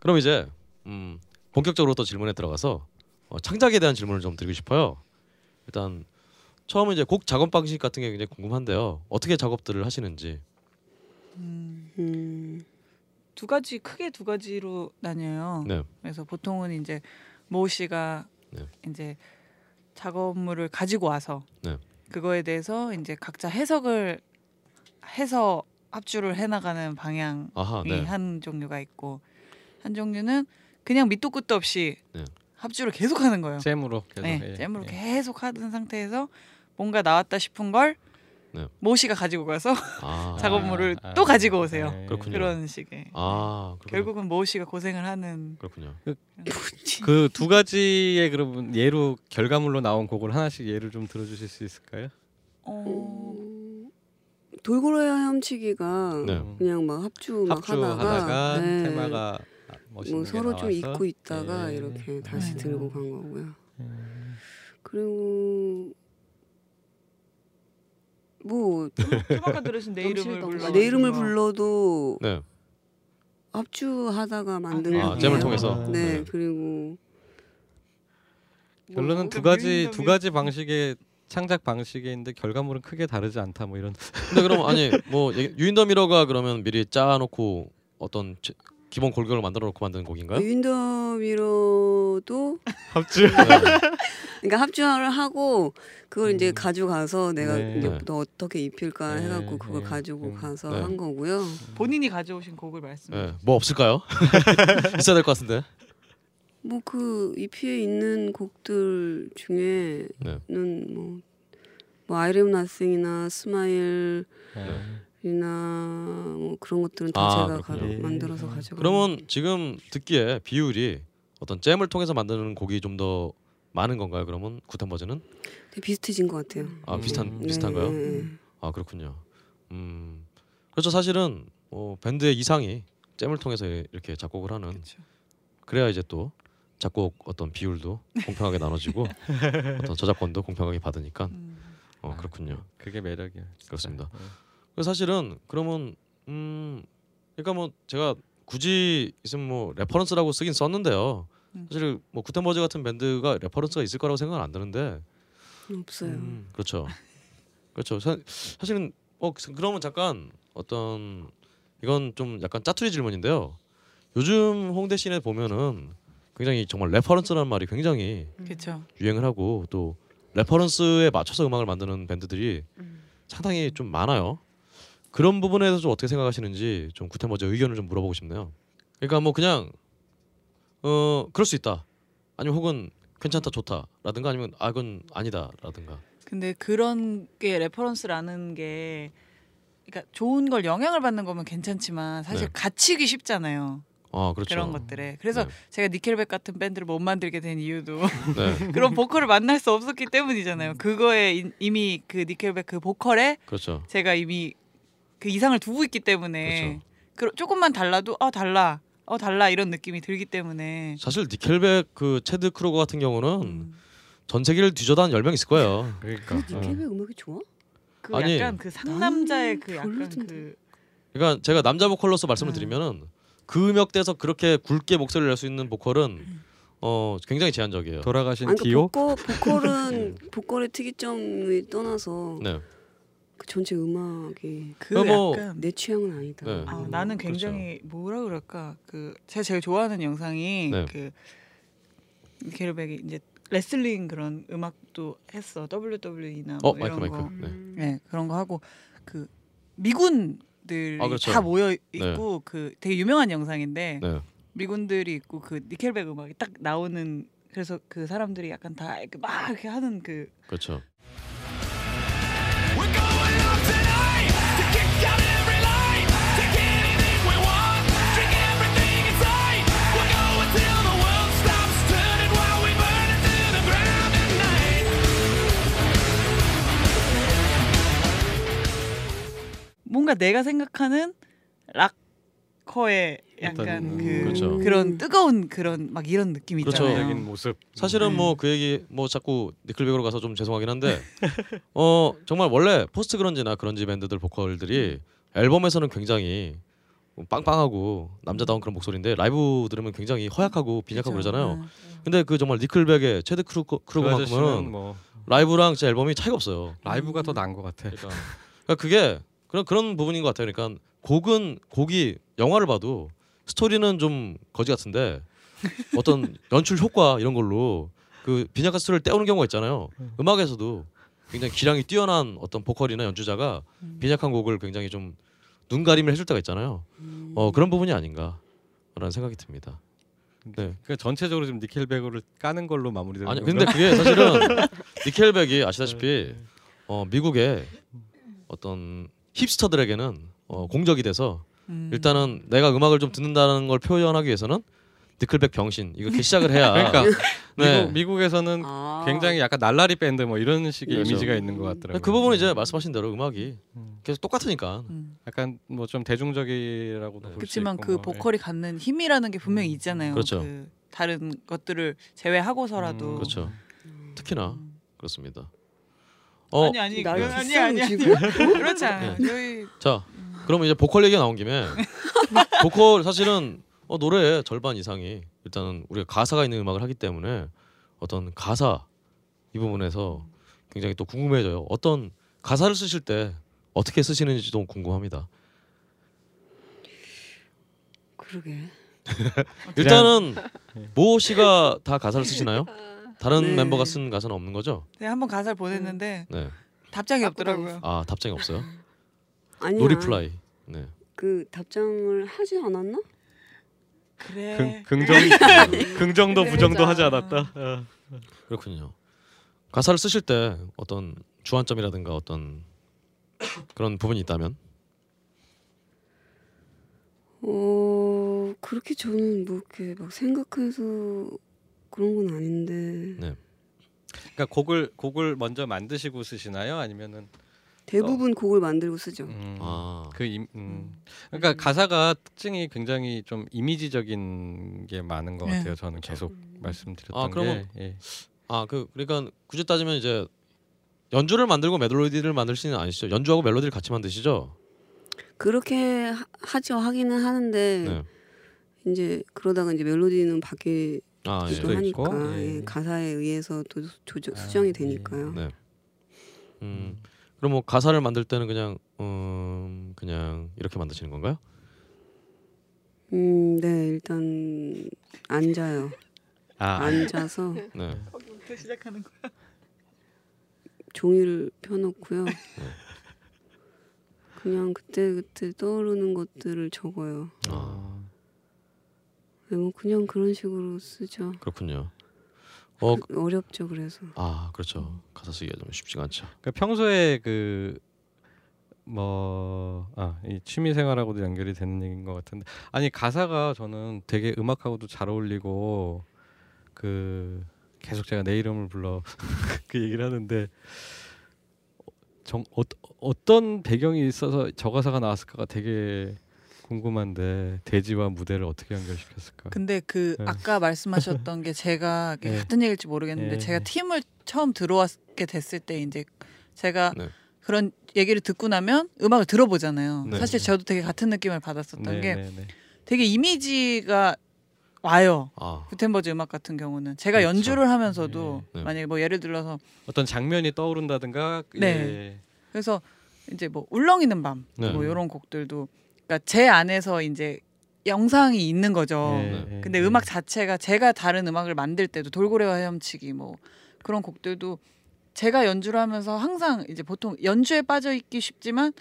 그럼 이제 음, 본격적으로 또 질문에 들어가서 어, 창작에 대한 질문을 좀 드리고 싶어요. 일단 처음에 이제 곡 작업 방식 같은 게 굉장히 궁금한데요. 어떻게 작업들을 하시는지. 음, 음, 두 가지 크게 두 가지로 나뉘어요. 네. 그래서 보통은 이제 모 씨가 네. 이제 작업물을 가지고 와서 네. 그거에 대해서 이제 각자 해석을 해서 합주를 해나가는 방향이 아하, 네. 한 종류가 있고 한 종류는 그냥 밑도 끝도 없이 네. 합주를 계속 하는 거예요. 잼으로 계속 네, 예, 잼으로 예. 계속 하던 상태에서 뭔가 나왔다 싶은 걸 네. 모 씨가 가지고 가서 아, 작업물을 아, 또 아, 가지고 오세요. 예. 그렇군요. 그런 식의. 아, 그렇군요. 결국은 모 씨가 고생을 하는 그렇군요. 그 두 가지의 그러면 예로 결과물로 나온 곡을 하나씩 예를 좀 들어주실 수 있을까요? 어, 음, 돌고래 헤엄치기가 네. 음. 그냥 막 합주 막 합주 하다가 하다가 네. 테마가 멋있는 뭐게 서로 좀 나와서. 잊고 있다가 예. 이렇게 다시 네. 들고 간 거고요. 음. 그리고 뭐좀 아까 들으신 내 이름을 불러. 내 이름을 불러도 네. 합주하다가 만든 그래요? 아, 잼을. 통해서. 네, 네. 그리고 결론은 뭐, 두 가지 두 가지 방식의 창작 방식이 있는데 결과물은 크게 다르지 않다 뭐 이런 근데 그럼 아니 뭐 유인더 미러가 그러면 미리 짜놓고 어떤 제- 기본 골격을 만들어 놓고 만든 곡인가요? 윈더미러도 합주 네. 그러니까 합주를 하고 그걸 이제 음. 가져가서 내가 네. 이제 네. 또 어떻게 입힐까 네, 해갖고 그걸 네. 가지고 음. 가서 네. 한 거고요. 본인이 가져오신 곡을 말씀해 네. 뭐 없을까요? 있어야 될 것 같은데. 뭐 그 EP에 있는 곡들 중에는 네. 뭐, 뭐 Am Nothing이나 스마일 이나 네. 뭐 그런 것들은 다 아, 제가 그렇군요. 가, 만들어서 가지고 그러면 지금 듣기에 비율이 어떤 잼을 통해서 만드는 곡이 좀 더 많은 건가요? 그러면 구탄 버전은 되게 비슷해진 것 같아요. 아 비슷한 음. 비슷한가요? 네, 네. 아 그렇군요. 음 그렇죠. 사실은 어, 밴드의 이상이 잼을 통해서 이렇게 작곡을 하는 그렇죠. 그래야 이제 또 작곡 어떤 비율도 공평하게 나눠지고 어떤 저작권도 공평하게 받으니까 음. 어 아, 그렇군요. 그게 매력이에요. 진짜. 그렇습니다. 네. 사실은 그러면 음 그러니까 뭐 제가 굳이 있으면 뭐 reference라고 쓰긴 썼는데요. 음. 사실 뭐 구텐버즈 같은 밴드가 reference가 있을 거라고 생각은 안 드는데 없어요. 음, 그렇죠. 그렇죠. 사, 사실은 어 그- 그러면 잠깐 어떤 이건 좀 약간 짜투리 질문인데요. 요즘 홍대 씬에 보면은 굉장히 정말 reference라는 말이 굉장히 그렇죠. 유행을 하고 또 reference에 맞춰서 음악을 만드는 밴드들이 음. 상당히 좀 많아요. 그런 부분에 대해서 좀 어떻게 생각하시는지 좀 구텐버즈 의견을 좀 물어보고 싶네요. 그러니까 뭐 그냥 어 그럴 수 있다. 아니면 혹은 괜찮다 좋다라든가 아니면 아 그건 아니다라든가. 근데 그런 게 reference라는 게 그러니까 좋은 걸 영향을 받는 거면 괜찮지만 사실 네. 갇히기 쉽잖아요. 아 그렇죠. 그런 것들에. 그래서 네. 제가 니켈백 같은 밴드를 못 만들게 된 이유도 네, 그런 보컬을 만날 수 없었기 때문이잖아요. 그거에 이- 이미 그 니켈백 그 보컬에 그렇죠. 제가 이미 그 이상을 두고 있기 때문에 그 조금만 달라도 어 달라 어 달라 이런 느낌이 들기 때문에 사실 니켈백 그 체드 크루거 같은 경우는 음, 전 세계를 뒤져도 한 10명 있을 거예요. 그러니까 니켈백 음악이 좋아? 그 아니, 약간 그 상남자의 그 나는 약간 별로던데. 그 그러니까 제가 남자 보컬로서 말씀을 네. 드리면은 그 음역대에서 그렇게 굵게 목소리를 낼 수 있는 보컬은 음. 어 굉장히 제한적이에요. 돌아가신 아니, 디오 그러니까 보컬 보컬은 보컬의 특이점을 떠나서 네. 그 전체 음악이 그 어, 뭐, 약간 내 취향은 아니다. 네. 아, 음. 나는 굉장히 뭐라 그럴까 그 제가 제일 좋아하는 영상이 네. 그 니켈백이 이제 레슬링 그런 음악도 했어 WWE나 어뭐 마이크 이런 마이크. 거 네. 네, 그런 거 하고 그 미군들이 아, 그렇죠. 다 모여 있고 그 되게 유명한 영상인데 네. 미군들이 있고 그 니켈백 음악이 딱 나오는 그래서 그 사람들이 약간 다 이렇게 막 이렇게 하는 그 그렇죠. 뭔가 내가 생각하는 락 보컬의 약간 어떤, 그 그렇죠. 그런 뜨거운 그런 막 이런 느낌 그렇죠. 있잖아요. 모습. 사실은 네. 뭐그 얘기 뭐 자꾸 니클백으로 가서 좀 죄송하긴 한데 어 정말 원래 post grunge나 grunge 밴드들 보컬들이 앨범에서는 굉장히 빵빵하고 남자다운 그런 목소리인데 라이브 들으면 굉장히 허약하고 빈약하고 그렇죠. 그러잖아요. 응. 근데 그 정말 니클백의 체드 크루 그 크루그만큼은 아저씨는 뭐 라이브랑 진짜 앨범이 차이가 없어요. 라이브가 더 나은 것 같아. 그러니까, 그러니까 그게 그런 그런 부분인 것 같아요. 그러니까 곡은 곡이 영화를 봐도 스토리는 좀 거지 같은데 어떤 연출 효과 이런 걸로 그 빈약한 스토리를 때우는 경우가 있잖아요. 음악에서도 굉장히 기량이 뛰어난 어떤 보컬이나 연주자가 음. 빈약한 곡을 굉장히 좀 눈가림을 해줄 때가 있잖아요. 어 그런 부분이 아닌가라는 생각이 듭니다. 네. 그 전체적으로 지금 니켈백을 까는 걸로 마무리되는 아니 건가? 근데 그게 사실은 니켈백이 아시다시피 어, 미국의 어떤 힙스터들에게는 어, 공적이 돼서 음. 일단은 내가 음악을 좀 듣는다는 걸 표현하기 위해서는 니클백 병신 이렇게 시작을 해야 그러니까 네. 미국 미국 에서는 아. 굉장히 약간 날라리 밴드 뭐 이런 식의 그렇죠. 이미지가 있는 것 같더라고요. 그 부분은 이제 말씀하신 대로 음악이 음. 계속 똑같으니까 음. 약간 뭐 좀 대중적이라고도 볼수 그렇지만 있고 그 뭐, 보컬이 갖는 힘이라는 게 분명히 음. 있잖아요. 그렇죠. 그 다른 것들을 제외하고서라도 음, 그렇죠 음. 특히나 그렇습니다. 어, 아니 아니 날 그건 아니 아니 아니 지금? 그렇지 않아요. 저희 자 그러면 이제 보컬 얘기가 나온 김에 보컬 사실은 어, 노래의 절반 이상이 일단은 우리가 가사가 있는 음악을 하기 때문에 어떤 가사 이 부분에서 굉장히 또 궁금해져요. 어떤 가사를 쓰실 때 어떻게 쓰시는지도 궁금합니다. 그러게. 일단은 모 씨가 다 가사를 쓰시나요? 다른 네. 멤버가 쓴 가사는 없는 거죠? 네, 한번 가사를 보냈는데 네. 답장이 없더라고요. 아 답장이 없어요. 아니야. No reply. 네. 그 답장을 하지 않았나? 그래. 긍, 긍정 긍정도 그래, 부정도. 하지 않았다. 어. 그렇군요. 가사를 쓰실 때 어떤 주안점이라든가 어떤 그런 부분이 있다면 어 그렇게 저는 뭐 이렇게 막 생각해서 그런 건 아닌데 네. 그러니까 곡을 곡을 먼저 만드시고 쓰시나요? 아니면은 대부분 곡을 만들고 쓰죠. 음, 아 그 임, 음. 그러니까 가사가 특징이 굉장히 좀 이미지적인 게 많은 것 네. 같아요. 저는 계속 말씀드렸던 아, 그러면- 게 예. 아 그 그러니까 굳이 따지면 이제 연주를 만들고 멜로디를 만들시는 아니시죠? 연주하고 멜로디를 같이 만드시죠? 그렇게 하, 하죠 하기는 하는데 네. 이제 그러다가 이제 멜로디는 바뀌기도 아 예. 하니까 예. 예, 가사에 의해서 또 조정, 아, 수정이 예. 되니까요. 네. 음. 그럼 뭐 가사를 만들 때는 그냥 음 그냥 이렇게 만드시는 건가요? 음, 네 일단 앉아요. 아, 앉아서 네. 거기부터 시작하는 거야. 종이를 펴놓고요. 네. 그냥 그때 그때 떠오르는 것들을 적어요. 아 네, 뭐 그냥 그런 식으로 쓰죠. 그렇군요. 어, 그- 어렵죠 그래서. 아 그렇죠. 가사 쓰기가 좀 쉽지가 않죠. 그러니까 평소에 그 뭐, 아, 이 취미 생활하고도 연결이 되는 얘기인 것 같은데, 아니 가사가 저는 되게 음악하고도 잘 어울리고 그 계속 제가 내 이름을 불러 그 얘기를 하는데 정 어, 어떤 배경이 있어서 저 가사가 나왔을까가 되게 궁금한데 돼지와 무대를 어떻게 연결시켰을까? 근데 그 네. 아까 말씀하셨던 게 제가 네. 같은 얘기일지 모르겠는데 네. 제가 팀을 처음 들어왔게 됐을 때 이제 제가 네. 그런 얘기를 듣고 나면 음악을 들어보잖아요. 네. 사실 저도 되게 같은 느낌을 받았었던 네, 게 네, 네. 되게 이미지가 와요. 아 구텐버즈 음악 같은 경우는 제가 그렇죠. 연주를 하면서도 네. 네. 만약에 뭐 예를 들어서 어떤 장면이 떠오른다든가 네. 예. 그래서 이제 뭐 울렁이는 밤뭐 네. 이런 곡들도 그러니까 제 안에서 이제 영상이 있는 거죠. 예, 예, 근데 예. 음악 자체가 제가 다른 음악을 만들 때도 돌고래와 헤엄치기 뭐 그런 곡들도 제가 연주를 하면서 항상 이제 보통 연주에 빠져 있기 쉽지만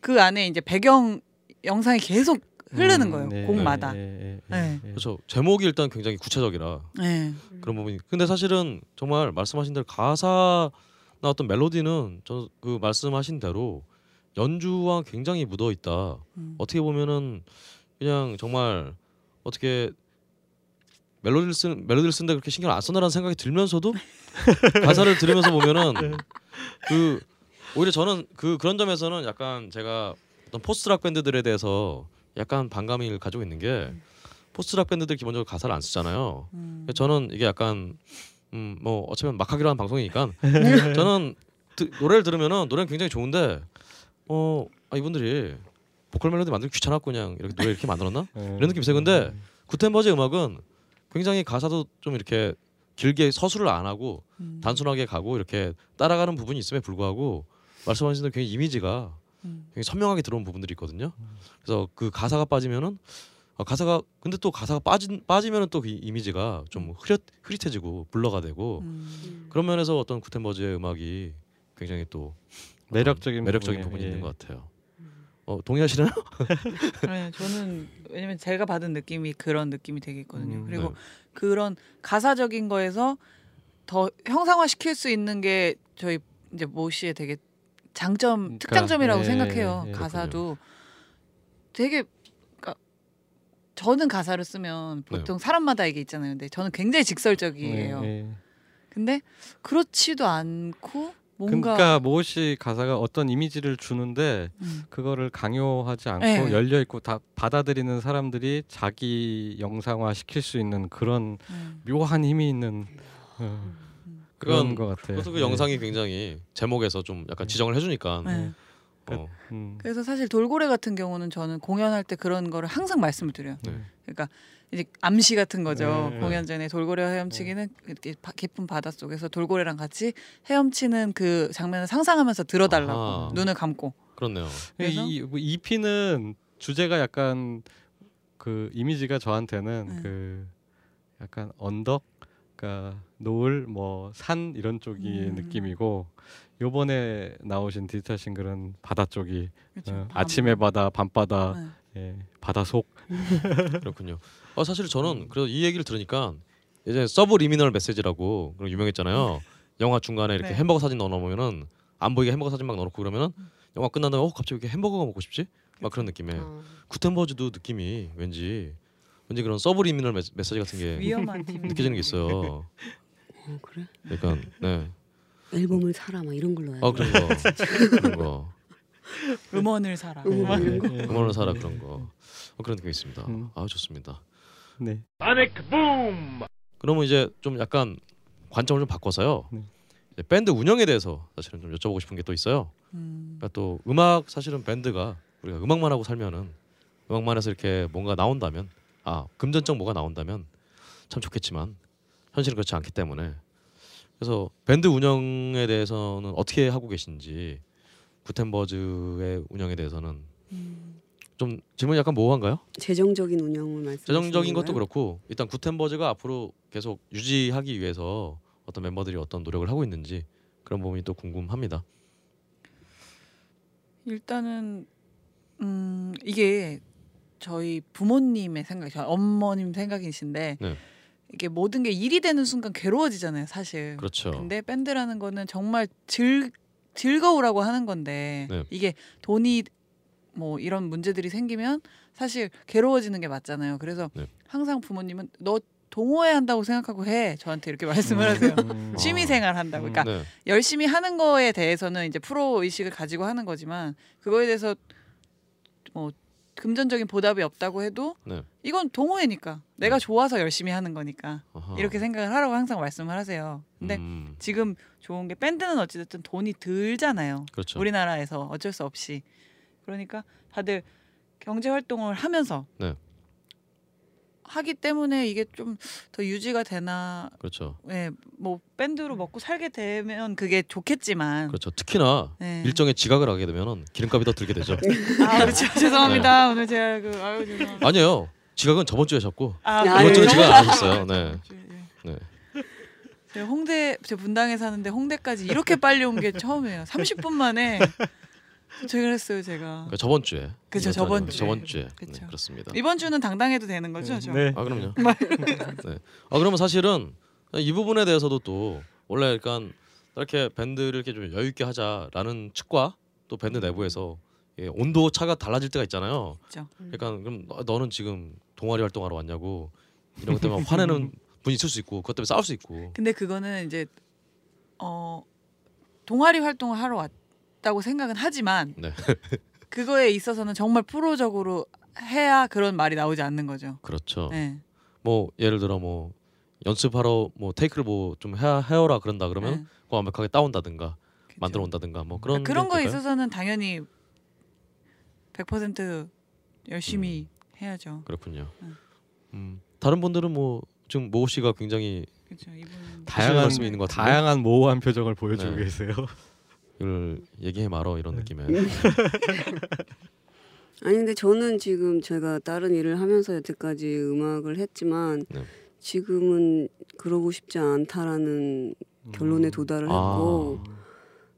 그 안에 이제 배경 영상이 계속 흐르는 음, 거예요 네, 곡마다. 예, 네. 예. 그렇죠. 제목이 일단 굉장히 구체적이라 네. 그런 부분이. 근데 사실은 정말 말씀하신 대로 가사나 어떤 멜로디는 저 그 말씀하신 대로 연주와 굉장히 묻어 있다. 음. 어떻게 보면은 그냥 정말 어떻게 멜로디를 쓴 멜로디를 쓴데 그렇게 신경 안 썼나라는 생각이 들면서도 가사를 들으면서 보면은 그 오히려 저는 그 그런 점에서는 약간 제가 어떤 post rock 밴드들에 대해서 약간 반감을 가지고 있는 게 post rock 밴드들 기본적으로 가사를 안 쓰잖아요. 음. 저는 이게 약간 음 뭐 어차피 막하기로 한 방송이니까 저는 드- 노래를 들으면은 노래는 굉장히 좋은데 어 아, 이분들이 보컬 멜로디 만들기 귀찮았고 그냥 이렇게 노래 이렇게 만들었나 이런 느낌 있어요. 근데 구텐버즈의 음악은 굉장히 가사도 좀 이렇게 길게 서술을 안 하고 음. 단순하게 가고 이렇게 따라가는 부분이 있음에 불구하고 말씀하신 대로 굉장히 이미지가 음. 굉장히 선명하게 들어온 부분들이 있거든요. 그래서 그 가사가 빠지면은 아, 가사가 근데 또 가사가 빠진 빠지면은 또 그 이미지가 좀 흐릿 흐릿해지고 블러가 되고 음. 그런 면에서 어떤 구텐버즈의 음악이 굉장히 또 매력적인 매력적인 부분이, 부분이 예. 있는 것 같아요. 어, 동의하시나요? 네, 저는 왜냐면 제가 받은 느낌이 그런 느낌이 되게 있거든요. 음, 그리고 네. 그런 가사적인 거에서 더 형상화 시킬 수 있는 게 저희 이제 모 씨의 되게 장점, 그러니까, 특장점이라고 예, 생각해요. 예. 가사도 되게 그러니까 저는 가사를 쓰면 네. 보통 사람마다 이게 있잖아요. 근데 저는 굉장히 직설적이에요. 예, 예. 근데 그렇지도 않고 뭔가 그러니까 모씨 가사가 어떤 이미지를 주는데 음, 그거를 강요하지 않고 네. 열려 있고 다 받아들이는 사람들이 자기 영상화 시킬 수 있는 그런 음. 묘한 힘이 있는 어, 그런 것 같아요. 그래서 그 예. 영상이 굉장히 제목에서 좀 약간 지정을 해주니까 네. 어, 음. 그래서 사실 돌고래 같은 경우는 저는 공연할 때 그런 거를 항상 말씀을 드려요. 네. 그러니까 이제 암시 같은 거죠. 네. 공연 전에 돌고래와 헤엄치기는 이렇게 바- 깊은 바다 속에서 돌고래랑 같이 헤엄치는 그 장면을 상상하면서 들어달라고 아하. 눈을 감고. 그렇네요. 그래서? 이, 뭐 EP는 주제가 약간 그 이미지가 저한테는 네. 그 약간 언덕, 그러니까 노을, 뭐 산 이런 쪽이 음. 느낌이고 요번에 나오신 디지털 싱글은 바다 쪽이 그렇죠. 어, 밤. 아침의 바다, 밤바다, 네. 예, 바다 속. 그렇군요. 어, 사실 저는 그래서 이 얘기를 들으니까 이제 subliminal 메시지라고 그런 유명했잖아요. 영화 중간에 이렇게 네. 햄버거 사진 넣어 놓으면은 안 보이게 햄버거 사진 막 넣어 놓고 그러면은 영화 끝난 다음에 어 갑자기 왜 이렇게 햄버거가 먹고 싶지? 막 그런 느낌에 어. 구텐버즈도 느낌이 왠지 왠지 그런 subliminal 메시- 메시지 같은 게 위험한 팀. 느껴지는 게 있어요. 어, 그래? 그러니까 네. 앨범을 사라 막 이런 걸로 해야 아 그런 거 그런 거 음원을 사라. 음. 거. 예, 예. 음원을 사라 그런 거 어, 그런 느낌이 있습니다. 음. 아 좋습니다. 네. 그러면 이제 좀 약간 관점을 좀 바꿔서요. 네. 이제 밴드 운영에 대해서 사실은 좀 여쭤보고 싶은 게 또 있어요. 음. 그러니까 또 음악 사실은 밴드가 우리가 음악만 하고 살면은 음악만 해서 이렇게 뭔가 나온다면 아 금전적 뭐가 나온다면 참 좋겠지만 현실은 그렇지 않기 때문에 그래서 밴드 운영에 대해서는 어떻게 하고 계신지 구텐버즈의 운영에 대해서는 음. 좀 질문이 약간 모호한가요? 재정적인 운영을 말씀. 재정적인 것도 그렇고 일단 구텐버즈가 앞으로 계속 유지하기 위해서 어떤 멤버들이 어떤 노력을 하고 있는지 그런 부분이 또 궁금합니다. 일단은 음 이게 저희 부모님의 생각, 저희 어머님 생각이신데 네. 이게 모든 게 일이 되는 순간 괴로워지잖아요, 사실. 그렇죠. 근데 밴드라는 거는 정말 즐 즐거우라고 하는 건데 네. 이게 돈이 뭐 이런 문제들이 생기면 사실 괴로워지는 게 맞잖아요. 그래서 네. 항상 부모님은 너 동호회 한다고 생각하고 해 저한테 이렇게 말씀을 하세요. 음. 취미 생활 한다고. 그러니까 네. 열심히 하는 거에 대해서는 이제 프로 의식을 가지고 하는 거지만 그거에 대해서 뭐 금전적인 보답이 없다고 해도 네. 이건 동호회니까 내가 좋아서 열심히 하는 거니까 아하. 이렇게 생각을 하라고 항상 말씀을 하세요. 근데 음, 지금 좋은 게 밴드는 어찌됐든 돈이 들잖아요. 그렇죠. 우리나라에서 어쩔 수 없이 그러니까 다들 경제 활동을 하면서 네. 하기 때문에 이게 좀 더 유지가 되나 그렇죠. 예, 뭐 밴드로 먹고 살게 되면 그게 좋겠지만 그렇죠. 특히나 네. 일정에 지각을 하게 되면은 기름값이 더 들게 되죠. 아 그렇죠 죄송합니다 오늘 제가 그 아유 죄송합니다 아니에요. 지각은 저번 주에 하셨고 아, 야, 이번 주에 예. 지각 안 하셨어요. 네. 예. 네. 제가 홍대 제 분당에 사는데 홍대까지 이렇게 빨리 온 게 처음이에요 30분 만에 도착을 했어요 제가 그러니까 저번 주에. 이번 저번. 주에. 저번 주에. 그쵸. 네, 그렇습니다. 이번 주는 당당해도 되는 거죠 저? 네. 아 그럼요. 네. 아 그러면 사실은 이 부분에 대해서도 또 원래 약간 이렇게 밴드를 이렇게 좀 여유 있게 하자라는 측과 또 밴드 내부에서 예, 온도 차가 달라질 때가 있잖아요. 있죠. 그러니까 그럼 너, 너는 지금 동아리 활동하러 왔냐고 이런 것 때문에 화내는 분이 있을 수 있고 그것 때문에 싸울 수 있고. 근데 그거는 이제 어 동아리 활동을 하러 왔 다고 생각은 하지만 네. 그거에 있어서는 정말 프로적으로 해야 그런 말이 나오지 않는 거죠. 그렇죠. 네. 뭐 예를 들어 뭐 연습하러 뭐 테이크를 뭐 좀 해어라 그런다 그러면 네. 그거 완벽하게 따온다든가 그쵸. 만들어 온다든가 뭐 그런 그러니까 그런 게 거에? 있어서는 당연히 100% 열심히 해야죠. 그렇군요. 음. 음, 다른 분들은 뭐 지금 모 씨가 굉장히 그렇죠. 이분 다양한 말씀이 있는 것 같은데? 다양한 모호한 표정을 보여주고 네. 계세요. 이걸 얘기해 말어 이런 느낌에 아니 근데 저는 지금 제가 다른 일을 하면서 여태까지 음악을 했지만 네. 지금은 그러고 싶지 않다라는 결론에 음. 도달을 아. 했고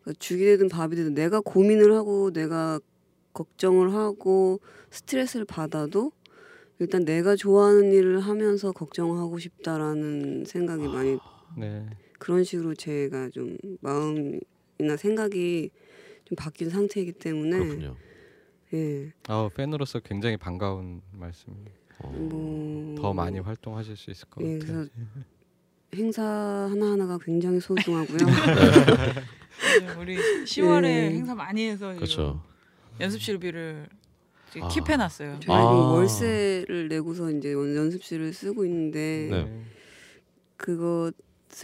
그러니까 죽이 되든 밥이 되든 내가 고민을 하고 내가 걱정을 하고 스트레스를 받아도 일단 내가 좋아하는 일을 하면서 걱정하고 싶다라는 생각이 많이 네. 그런 식으로 제가 좀 마음 이나 생각이 좀 바뀐 상태이기 때문에 그렇군요. 예. 아 팬으로서 굉장히 반가운 말씀입니다. 어, 뭐더 많이 활동하실 수 있을 것 예, 같아요. 행사 하나 하나가 굉장히 소중하고요. 네, 우리 10월에 네. 행사 많이 해서 그렇죠. 연습실비를 아. 킵해놨어요. 지금 아. 월세를 내고서 이제 연- 연습실을 쓰고 있는데 네. 그것을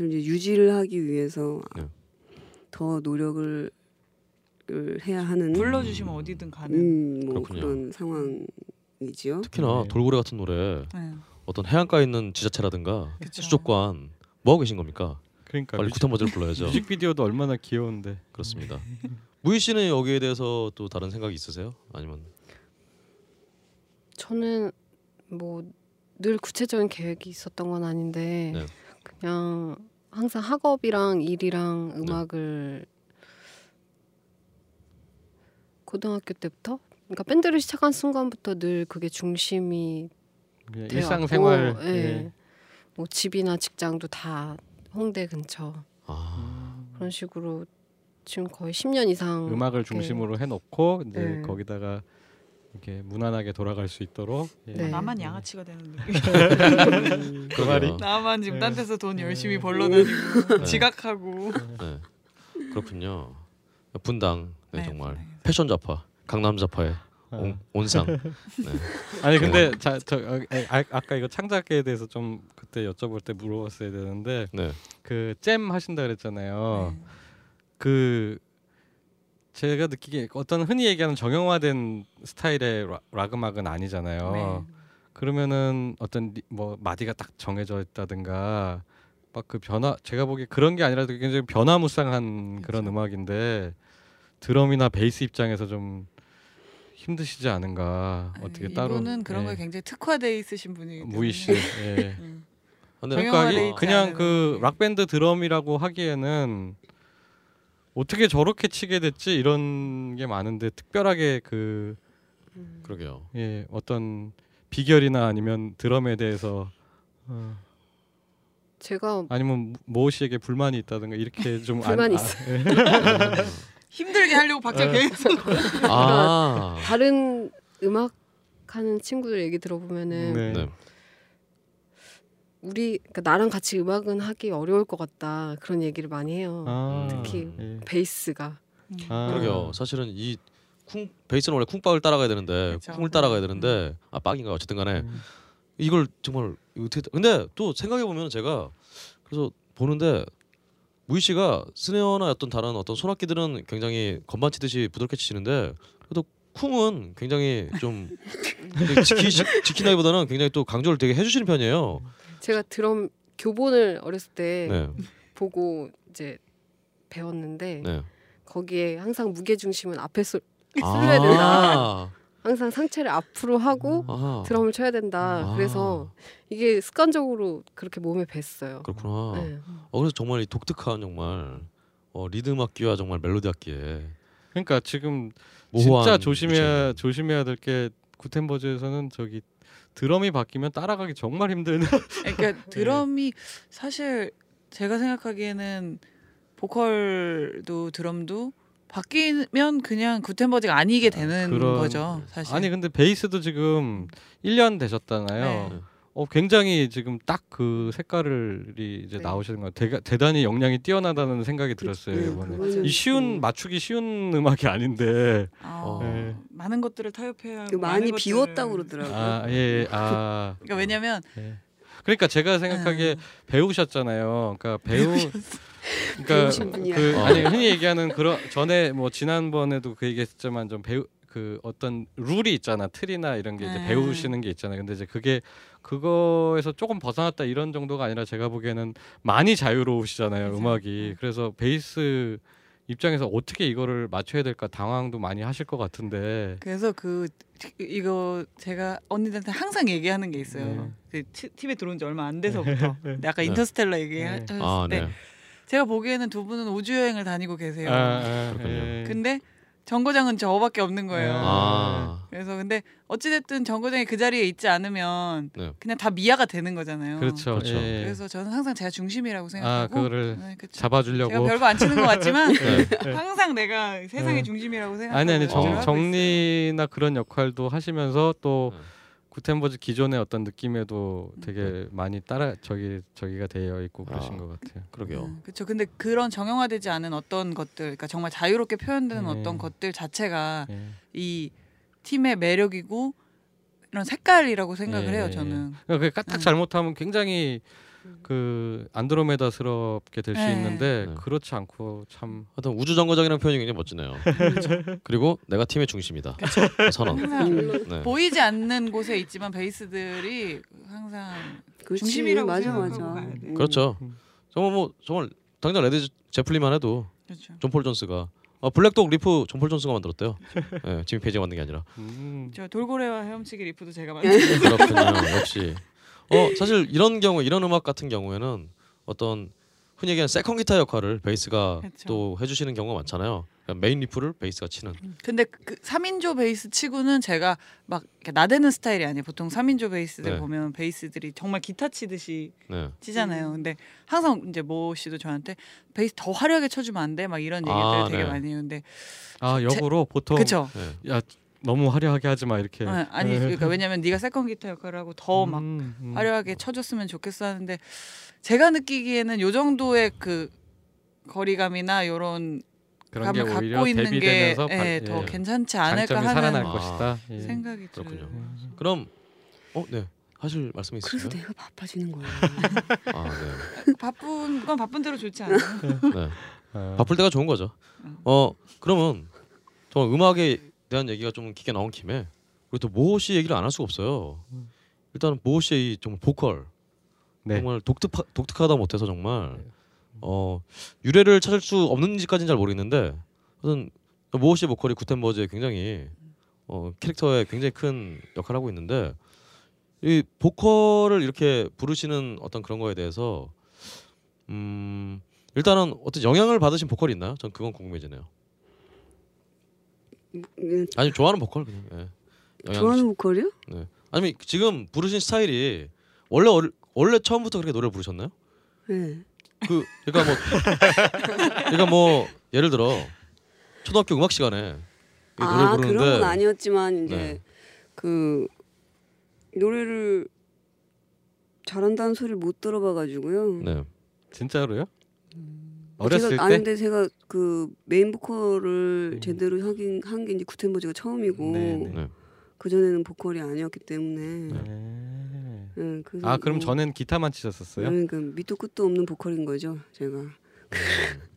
이제 유지를 하기 위해서 네. 더 노력을 을 해야 하는 불러주시면 어디든 가는. 음, 뭐 그렇군요. 그런 상황이지요. 특히나 네. 돌고래 같은 노래 네. 어떤 해안가에 있는 지자체라든가 그쵸. 수족관 뭐 하고 계신 겁니까? 그러니까 빨리 뮤직, 버전을 불러야죠. 뮤직비디오도 얼마나 귀여운데. 그렇습니다. 무희 씨는 여기에 대해서 또 다른 생각이 있으세요? 아니면 저는 뭐 늘 구체적인 계획이 있었던 건 아닌데 네. 그냥 항상 학업이랑 일이랑 음악을 고등학교 때부터 그러니까 밴드를 시작한 순간부터 늘 그게 중심이 되어 일상생활. 왔고, 예. 뭐 집이나 직장도 다 홍대 근처 아 그런 식으로 지금 거의 10년 이상 음악을 중심으로 해놓고 이제 네. 거기다가 이렇게 무난하게 돌아갈 수 있도록. 예. 네. 나만 양아치가 되는 느낌. 그 말이 나만 지금 딴 데서 돈 네. 열심히 벌러 다니고 네. 지각하고. 네. 그렇군요. 분당 네, 네, 정말 분당에서. 패션 자파 강남 어. 온, 온상 네. 아니 근데 자, 저 아, 아, 아까 이거 창작에 대해서 좀 그때 여쭤볼 때 물어봤어야 되는데 네. 그잼 하신다 그랬잖아요. 네. 그 제가 느끼기에 어떤 흔히 얘기하는 정형화된 스타일의 락, 락 음악은 아니잖아요. 네. 그러면은 어떤 리, 뭐 마디가 딱 정해져 있다든가 막 그 변화 제가 보기에 그런 게 아니라 굉장히 변화무쌍한 그런 그쵸. 음악인데 드럼이나 베이스 입장에서 좀 힘드시지 않은가 어떻게 따로 이분은 그런 예. 거에 굉장히 특화돼 있으신 분이기 때문에. 무희 씨 예. 음. 그러니까 그냥 않은 그 음악이. 락밴드 드럼이라고 하기에는 어떻게 저렇게 치게 됐지 이런 게 많은데 특별하게 그 음. 그러게요. 예, 어떤 비결이나 아니면 드럼에 대해서 어, 제가 아니면 모 씨에게 불만이 있다든가 이렇게 좀 불만이 안, 있어요. 예. 힘들게 하려고 박자 어. 계속. 아 다른 음악 하는 친구들 얘기 들어보면은 네. 네. 우리 그러니까 나랑 같이 음악은 하기 어려울 것 같다 그런 얘기를 많이 해요. 아, 특히 예. 베이스가 아. 그러게요. 사실은 이 쿵 베이스는 원래 쿵박을 따라가야 되는데 그쵸. 쿵을 따라가야 되는데 아 빡인가 어쨌든간에 음. 이걸 정말 어떻게 근데 또 생각해 보면 제가 그래서 보는데 무희 씨가 스네어나 어떤 다른 어떤 손악기들은 굉장히 건반 치듯이 부드럽게 치시는데 그래도 쿵은 굉장히 좀 지키, 지키나기보다는 굉장히 또 강조를 되게 해주시는 편이에요. 제가 드럼 교본을 어렸을 때 네, 보고 이제 배웠는데 네. 거기에 항상 무게 중심은 앞에 쏠 쓸려야 된다. 아, 항상 상체를 앞으로 하고 아, 드럼을 쳐야 된다. 아. 그래서 이게 습관적으로 그렇게 몸에 뱄어요. 그렇구나. 네. 어, 그래서 정말 이 독특한 정말 어, 리듬 악기와 정말 멜로디 악기에 그러니까 지금 진짜 조심해야. 조심해야 될 게 구텐버즈에서는 저기 드럼이 바뀌면 따라가기 정말 힘든 그러니까 드럼이 사실 제가 생각하기에는 보컬도 드럼도 바뀌면 그냥 구텐버즈가 아니게 되는 그런- 거죠. 사실. 아니 근데 베이스도 지금 1년 되셨잖아요. 네. 어 굉장히 지금 딱 그 색깔이 이제 네. 나오시는 것 같아요. 대, 단히 역량이 뛰어나다는 생각이 들었어요 네, 이번에. 그거는 이 쉬운 음. 맞추기 쉬운 음악이 아닌데 아, 어. 네. 많은 것들을 타협해야 하고 그 많이 것들을- 비웠다고 그러더라고요. 아 예, 예, 아 그러니까 왜냐면 예. 그러니까 제가 생각하기에 음, 배우셨잖아요. 그러니까 배우 그러니까. 그 어. 아니 흔히 얘기하는 그런 전에 뭐 지난번에도 그 얘기했지만 좀 배우 그 어떤 룰이 있잖아 틀이나 이런 게 이제 음. 배우시는 게 있잖아요. 근데 이제 그게 그거에서 조금 벗어났다 이런 정도가 아니라 제가 보기에는 많이 자유로우시잖아요 맞아요. 음악이. 네. 그래서 베이스 입장에서 어떻게 이거를 맞춰야 될까 당황도 많이 하실 것 같은데. 그래서 그 이거 제가 언니들한테 항상 얘기하는 게 있어요. 네. 그 티- TV에 들어온 지 얼마 안 돼서부터 근데 아까 네. 인터스텔라 얘기하셨을 네. 아, 때 네. 제가 보기에는 두 분은 우주 여행을 다니고 계세요. 아, 아, 그렇군요. 예. 근데 정거장은 저밖에 없는 거예요. 아, 그래서 근데 어찌됐든 정거장이 그 자리에 있지 않으면 네. 그냥 다 미아가 되는 거잖아요. 그렇죠. 그렇죠. 예. 그래서 저는 항상 제가 중심이라고 아 생각하고 그거를 네. 제가 잡아주려고. 별거 안 치는 것 같지만 네. 항상 내가 세상의 네. 중심이라고 생각하고 아니 아니 어. 정. 정리나 그런 역할도 하시면서 또 네. 구텐버즈 기존의 어떤 느낌에도 음. 되게 많이 따라 저기 저기가 되어 있고 그러신 아. 것 같아요. 그러게요. 그렇죠. 근데 그런 정형화되지 않은 어떤 것들, 그러니까 정말 자유롭게 표현되는 네. 어떤 것들 자체가 예. 이 팀의 매력이고 이런 색깔이라고 생각을 예, 해요. 예, 저는. 그러니까 까딱 음. 잘못하면 굉장히 그 안드로메다스럽게 될 수 네. 있는데 네. 그렇지 않고 참 하여튼 우주 정거장이라는 표현이 굉장히 멋지네요. 그리고 내가 팀의 중심이다. 선언. 항상 네. 보이지 않는 곳에 있지만 베이스들이 항상 그렇지. 중심이라고 맞아 생각하고 맞아. 가야 돼. 음. 그렇죠. 정말 뭐 정말 당장 레드 제플린만 해도 그렇죠. 존폴 존스가 아, 블랙독 리프 존폴 존스가 만들었대요. 예, 지미 페이지가 만든 게 아니라. 음, 저 돌고래와 헤엄치기 riff도 제가 만든. 그렇군요. 역시. 어 사실 이런 경우 이런 음악 같은 경우에는 어떤 흔히 얘기하는 second 기타 역할을 베이스가 그쵸. 또 해주시는 경우가 많잖아요. 그러니까 메인 riff를 베이스가 치는. 근데 그 3인조 베이스 치고는 제가 막 이렇게 나대는 스타일이 아니에요. 보통 3인조 베이스들 네. 보면 베이스들이 정말 기타 치듯이 네. 치잖아요. 근데 항상 이제 모 씨도 저한테 베이스 더 화려하게 쳐주면 안 돼? 막 이런 얘기들 아, 되게 네. 많이 해요. 근데 아 역으로 보통 그쵸? 네. 야 너무 화려하게 하지 마 이렇게. 아, 아니 그러니까 왜냐면 네가 세컨 기타 역할을 하고 더 막 음, 음. 화려하게 쳐줬으면 좋겠어 하는데 제가 느끼기에는 요 정도의 그 거리감이나 요런 그런 게 감을 오히려 갖고 있는 게 대비되면서 발- 예, 더 예, 괜찮지 않을까 하는 아, 것이다. 예. 생각이 그렇군요. 들어요. 그럼 어 네. 하실 말씀이 그래서 있으세요? 내가 바빠지는 거야. 아 네. 바쁜 건 바쁜 대로 좋지 않아요? 네. 아, 바쁠 때가 좋은 거죠. 음. 어 그러면 정말 음악에 대한 얘기가 좀 깊게 나온 김에 우리 또 모호 씨 얘기를 안 할 수가 없어요. 일단 모호 씨의 이 정말 보컬 네. 정말 독특 독특하다 못해서 정말 어 유래를 찾을 수 없는지까지는 잘 모르겠는데 하여튼 모호 씨의 보컬이 구텐버즈에 굉장히 어 캐릭터에 굉장히 큰 역할을 하고 있는데 이 보컬을 이렇게 부르시는 어떤 그런 거에 대해서 음 일단은 어떤 영향을 받으신 보컬이 있나요? 전 그건 궁금해지네요. 음, 아니 좋아하는 보컬 그냥. 예. 좋아하는 보컬이요? 네. 아니면 지금 부르신 스타일이 원래 얼, 원래 처음부터 그렇게 노래를 부르셨나요? 네. 그 그러니까 뭐 그러니까 뭐 예를 들어 초등학교 음악 시간에 이 노래 아 부르는데 그런 건 아니었지만 이제 네. 그 노래를 잘한다는 소리를 못 들어봐가지고요. 네. 진짜로요? 어, 어렸을 제가, 때? 아는데 제가 그 메인 보컬을 네. 제대로 하긴 한 게 이제 구텐버즈가 처음이고 네, 네. 네. 그 전에는 보컬이 아니었기 때문에. 네. 네, 아 그럼 뭐, 전엔 기타만 치셨었어요? 네, 그 밑도 끝도 없는 보컬인 거죠, 제가.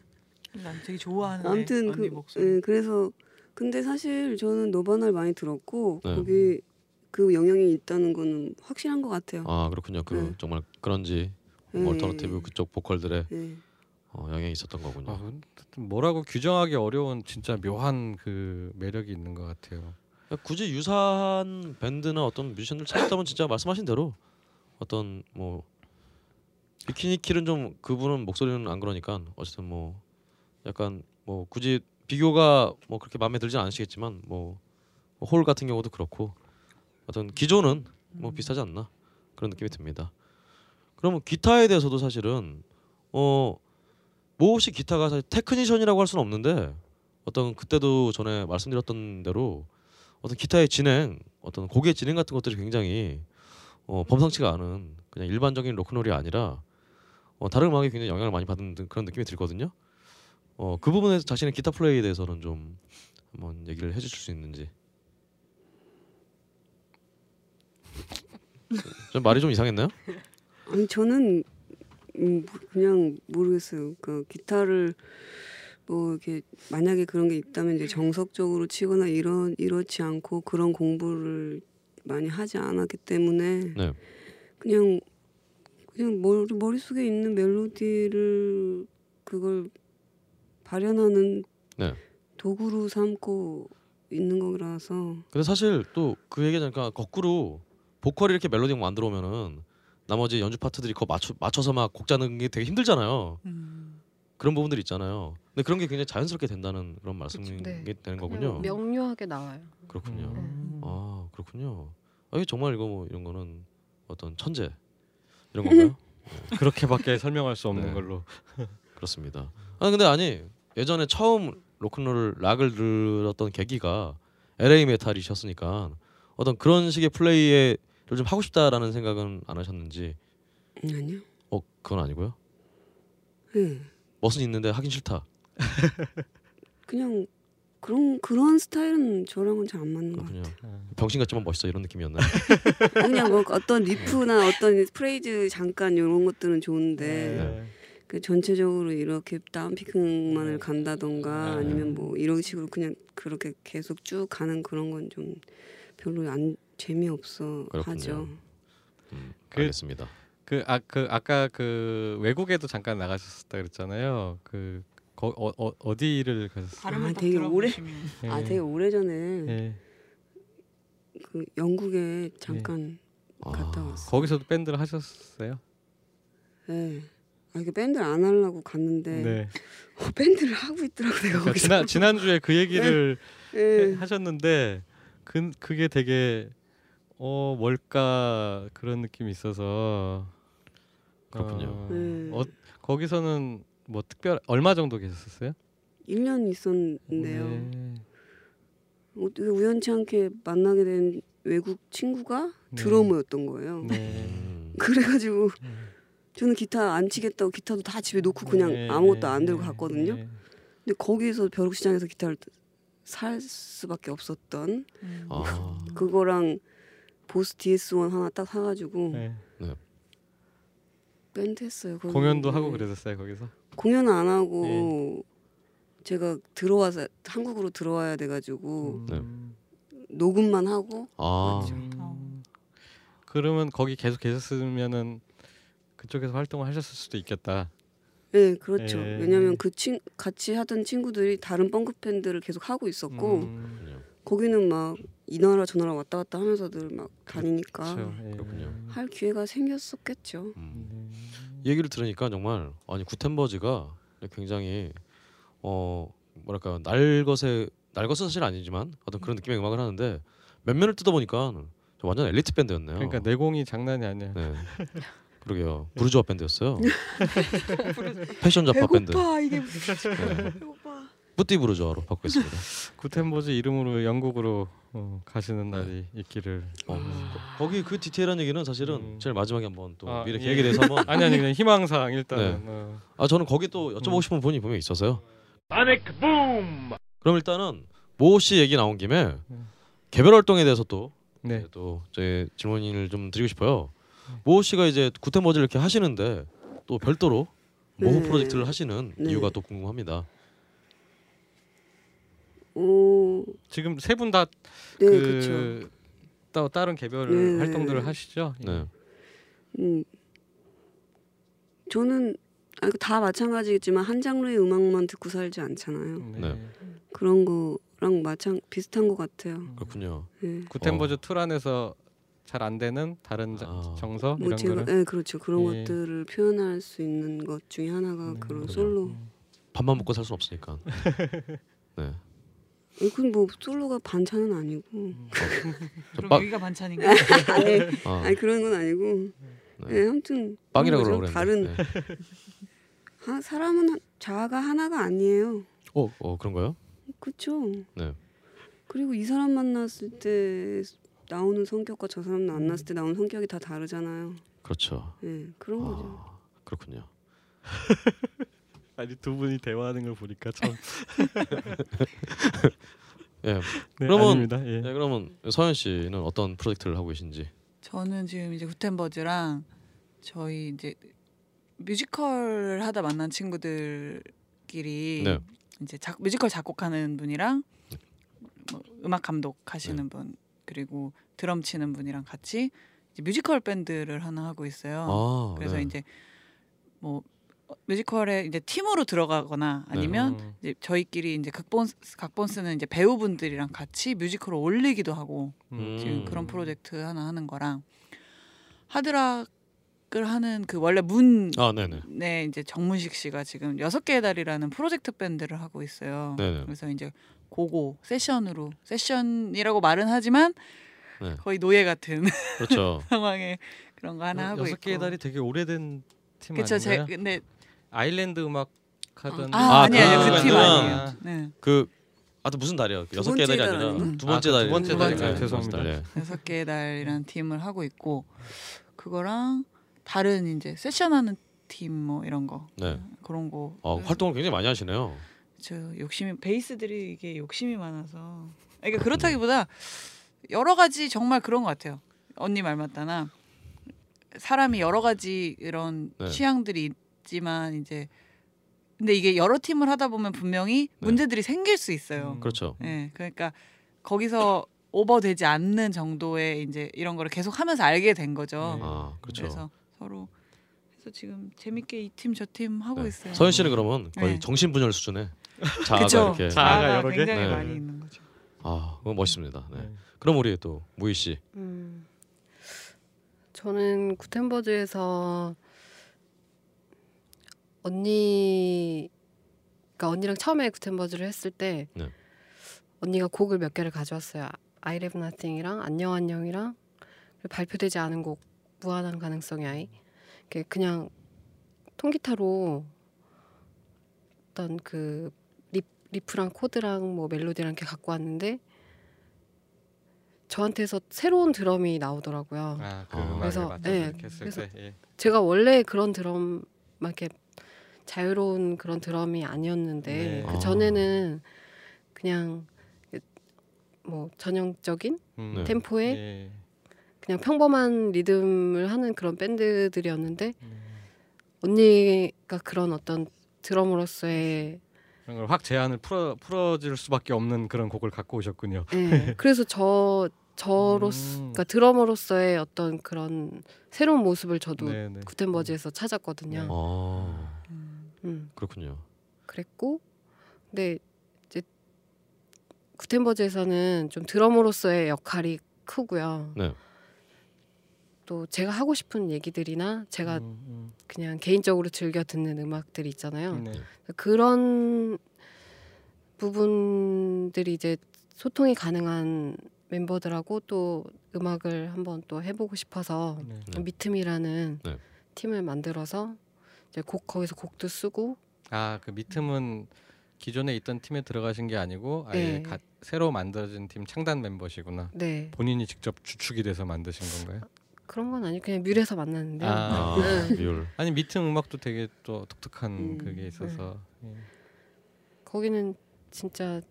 난 되게 좋아하는 아무튼 그. 예, 그래서 근데 사실 저는 너바나를 많이 들었고 네. 거기 그 영향이 있다는 거는 확실한 것 같아요. 아 그렇군요. 그 네. 정말 그런지 예, alternative 그쪽 보컬들의 예. 어, 영향이 있었던 거군요. 아, 뭐라고 규정하기 어려운 진짜 묘한 그 매력이 있는 것 같아요. 굳이 유사한 밴드나 어떤 뮤지션들 찾았다면 진짜 말씀하신 대로 어떤 뭐 비키니 킬은 좀 그분은 목소리는 안 그러니까 어쨌든 뭐 약간 뭐 굳이 비교가 뭐 그렇게 마음에 들진 않으시겠지만 뭐 홀 같은 경우도 그렇고 어떤 기조는 뭐 비슷하지 않나 그런 느낌이 듭니다. 그러면 기타에 대해서도 사실은 어 모 씨 기타가 사실 테크니션이라고 할 수는 없는데 어떤 그때도 전에 말씀드렸던 대로 어떤 기타의 진행, 어떤 곡의 진행 같은 것들이 굉장히 어, 범상치가 않은 그냥 일반적인 로큰롤이 아니라 어, 다른 음악에 굉장히 영향을 많이 듯 그런 느낌이 들거든요. 어, 그 부분에서 자신의 기타 플레이에 대해서는 좀 한번 얘기를 해주실 수 있는지. 좀 말이 좀 이상했나요? 아니 저는 음, 그냥 모르겠어요. 그 기타를 뭐 이렇게 만약에 그런 게 있다면 이제 정석적으로 치거나 이런 이렇지 않고 그런 공부를 많이 하지 않았기 때문에 네. 그냥 그냥 머리 머릿속에 있는 멜로디를 그걸 발현하는 네. 도구로 삼고 있는 거라서 근데 사실 또 그 얘기하니까 거꾸로 보컬이 이렇게 멜로디 만들어 오면은 나머지 연주 파트들이 그거 맞춰 맞춰서 막 곡 짜는 게 되게 힘들잖아요. 음. 그런 부분들이 있잖아요. 근데 그런 게 굉장히 자연스럽게 된다는 그런 말씀이 네. 되는 거군요. 명료하게 나와요. 그렇군요. 음. 아 그렇군요. 아 이게 정말 이거 뭐 이런 거는 어떤 천재 이런 건가요? 그렇게밖에 설명할 수 없는 네. 걸로. 그렇습니다. 아 근데 아니 예전에 처음 로큰롤 락을 들었던 계기가 LA 메탈이셨으니까 어떤 그런 식의 플레이에 좀 하고 싶다라는 생각은 안 하셨는지 음, 아니요. 어 그건 아니고요. 네. 멋은 있는데 하긴 싫다. 그냥 그런 그런 스타일은 저랑은 잘 안 맞는 것 같아요. 그렇군요. 병신 같지만 멋있어 이런 느낌이었나요? 그냥 뭐 어떤 riff나 어떤 프레이즈 잠깐 이런 것들은 좋은데 네. 그 전체적으로 이렇게 down picking만을 간다던가 네. 아니면 뭐 이런 식으로 그냥 그렇게 계속 쭉 가는 그런 건 좀 별로 안 재미없어 그렇군요. 하죠. 음, 그- 알겠습니다. 그, 아, 그 아까 그 외국에도 잠깐 나가셨다 그랬잖아요. 그 거, 어, 어, 어디를 가셨어요? 아, 딱 되게 오래- 아 예. 되게 오래 전에 예. 그 영국에 잠깐 아, 갔다 왔어. 거기서도 밴드를 하셨어요? 네. 아 이게 밴드를 안 하려고 갔는데 네. 어, 밴드를 하고 있더라고 내가 그러니까. 지난 지난주에 그 얘기를 예. 하셨는데 그 그게 되게 어 뭘까 그런 느낌이 있어서 그렇군요. 어, 네. 어, 거기서는 뭐 특별 얼마 정도 계셨었어요? 1년 있었는데요. 네. 어떻게 우연치 않게 만나게 된 외국 친구가 네. 드러머였던 거예요. 네. 음, 그래가지고 음. 저는 기타 안 치겠다고 기타도 다 집에 놓고 그냥 네, 아무것도 네, 안 들고 네, 갔거든요. 네. 근데 거기서 벼룩시장에서 기타를 살 수밖에 없었던 음. 아, 그거랑 보스 DS1 하나 딱 사가지고 네. 밴드 했어요. 거기. 공연도 네. 하고 그랬었어요 거기서. 공연 안 하고 네. 제가 들어와서 한국으로 들어와야 돼가지고 네. 음. 녹음만 하고 아, 음. 그러면 거기 계속 계셨으면은 그쪽에서 활동을 하셨을 수도 있겠다. 네 그렇죠. 예. 왜냐하면 그 친 같이 하던 친구들이 다른 펑크 밴드를 계속 하고 있었고 음, 그렇군요. 거기는 막 이 나라 저 나라 왔다 갔다 하면서 들 막 다니니까 그렇죠. 예. 할 기회가 생겼었겠죠. 음. 네. 얘기를 들으니까 정말 아니 구텐버지가 굉장히 어 뭐랄까 날것의 날것은 사실 아니지만 어떤 그런 느낌의 음악을 하는데 면면을 뜯어 보니까 완전 엘리트 밴드였네요. 그러니까 내공이 장난이 아니야. 네. 그러게요. 부르주아 밴드였어요. 패션 잡화 밴드. 이게 네. 배고파. 뿌띠 부르주아로 바꾸겠습니다. 구텐버즈 이름으로 영국으로 어, 가시는 날이 있기를. 어, 거- 거기 그 디테일한 얘기는 사실은 음. 제일 마지막에 한번 또 아, 미래 예. 계획에 대해서 한번 아니 아니 그냥 희망사항 일단은. 네. 어. 아 저는 거기 또 여쭤보고 음. 싶은 분이 분명히 있어서요. 그럼 일단은 모씨 얘기 나온 김에 음. 개별 활동에 대해서 또 네. 또 제 질문을 좀 드리고 싶어요. 모 씨가 이제 구텐버즈를 이렇게 하시는데 또 별도로 모브 네. 프로젝트를 하시는 네. 이유가 또 궁금합니다. 오, 지금 세 분 다 네 그. 따, 다른 개별 네. 활동들을 하시죠? 네. 음, 저는 아, 다 마찬가지겠지만 한 장르의 음악만 듣고 살지 않잖아요. 네. 네. 그런 거랑 마찬 비슷한 것 같아요. 그렇군요. 네. 구텐버즈 툴 안에서 잘 안 되는 다른 자- 아. 정서 뭐 이런 제가 거를 네, 그렇죠 그런 예. 것들을 표현할 수 있는 것 중에 하나가 네, 그런 그럼요. 솔로. 밥만 먹고 살 수 없으니까. 네. 그건 뭐 솔로가 반찬은 아니고. 저 그럼 빵, 여기가 반찬인가? 아니, 아, 아니 그런 건 아니고. 네. 네, 아무튼 빵이라고 그런 그러고 거죠. 그랬는데. 다른 네. 하, 사람은 하- 자아가 하나가 아니에요. 어, 어 그런가요? 그렇죠. 네. 그리고 이 사람 만났을 때 나오는 성격과 저 사람 안 났을 때 나오는 성격이 다 다르잖아요. 그렇죠. 예, 그런 거죠. 아, 그렇군요. 아니 두 분이 대화하는 걸 보니까 참. 예. 네, 그러면- 아닙니다. 예. 네, 그러면 서현 씨는 어떤 프로젝트를 하고 계신지. 저는 지금 이제 구텐버즈랑 저희 이제 뮤지컬 하다 만난 친구들끼리 네. 이제 작, 뮤지컬 작곡하는 분이랑 뭐 음악 감독 하시는 분 그리고 드럼 치는 분이랑 같이 이제 뮤지컬 밴드를 하나 하고 있어요. 아, 그래서 네. 이제 뭐 어, 뮤지컬에 이제 팀으로 들어가거나 아니면 음. 이제 저희끼리 이제 각본 각본 쓰는 이제 배우분들이랑 같이 뮤지컬을 올리기도 하고 음. 지금 그런 프로젝트 하나 하는 거랑 하드락을 하는 그 원래 문에 아, 네네. 이제 정문식 씨가 지금 여섯 개의 달이라는 프로젝트 밴드를 하고 있어요. 네네. 그래서 이제 고고 세션으로 세션이라고 말은 하지만 네. 거의 노예 같은 그렇죠. 상황에 그런 거 하나 하고 여섯 있고. 개의 달이 되게 오래된 팀 그쵸 제 아닌가요? 근데 아일랜드 음악 하던 아, 아, 아니 아니요 그 그 팀 아니에요. 네. 그 아또 무슨 달이요? 두 여섯 개 번째 달이 달 아니라? 두 아, 번째 그 달이 두 번째 달이네요. 네, 두 번째 죄송합니다. 달, 예. 여섯 개의 달이라는 팀을 하고 있고 그거랑 다른 이제 세션하는 팀 뭐 이런 거 네. 그런 거 어, 활동을 굉장히 많이 하시네요. 저 욕심이 베이스들이 이게 욕심이 많아서 그러니까 그렇다기보다 여러 가지 정말 그런 것 같아요 언니 말 맞다나 사람이 여러 가지 이런 네. 취향들이 있지만 이제 근데 이게 여러 팀을 하다 보면 분명히 네. 문제들이 생길 수 있어요 음. 그렇죠. 예, 그러니까 거기서 오버되지 않는 정도의 이제 이런 거를 계속 하면서 알게 된 거죠. 네. 아, 그렇죠. 그래서 서로 그래서 지금 재밌게 이 팀저팀 하고 네. 있어요. 서현 씨는 그러면 거의 네. 정신분열 수준의 자아가 그쵸. 이렇게 자아가 여러 개? 굉장히 네. 많이 있는 거죠. 아, 그건 멋있습니다. 네. 네. 그럼 우리 또 무희 씨. 음, 저는 구텐버즈에서 언니, 그러니까 언니랑 처음에 구텐버즈를 했을 때 네. 언니가 곡을 몇 개를 가져왔어요. I Have Nothing이랑 안녕 안녕이랑 그리고 발표되지 않은 곡 무한한 가능성의 아이. 이렇게 그냥 통기타로 어떤 그 리, riff랑 코드랑 뭐 멜로디랑 이렇게 갖고 왔는데 저한테서 새로운 드럼이 나오더라고요. 아, 그 아. 음악에 그래서, 맞춰서 네, 그래서 때. 예. 제가 원래 그런 드럼 막 이렇게 자유로운 그런 드럼이 아니었는데 네. 그 아. 전에는 그냥 뭐 전형적인 음. 네. 템포에 예. 그냥 평범한 리듬을 하는 그런 밴드들이었는데 음. 언니가 그런 어떤 드럼으로서의 그런 걸 확 제한을 풀어 풀어줄 수밖에 없는 그런 곡을 갖고 오셨군요. 예, 그래서 저 저로서 음. 그러니까 드러머로서의 어떤 그런 새로운 모습을 저도 네, 네. 구텐버즈에서 찾았거든요. 네. 아, 음. 음. 그렇군요. 그랬고 근데 이제 구텐버즈에서는 좀 드러머로서의 역할이 크고요. 네. 또 제가 하고 싶은 얘기들이나 제가 음, 그냥 개인적으로 즐겨 듣는 음악들이 있잖아요. 음. 네. 그런 부분들이 이제 소통이 가능한 멤버들하고 또 음악을 한번 또 해보고 싶어서 네. 네. 미틈이라는 네. 팀을 만들어서 이제 곡 거기서 곡도 쓰고 아, 그 미틈은 기존에 있던 팀에 들어가신 게 아니고 아예 네. 가- 새로 만들어진 팀 창단 멤버시구나. 네 본인이 직접 주축이 돼서 만드신 건가요? 그런 건 아니고 그냥 뮤에서 만났는데 요 아. 아, 네. 비율. 아니 미틈 음악도 되게 또 독특한 음, 그게 있어서 예. 거기는 진짜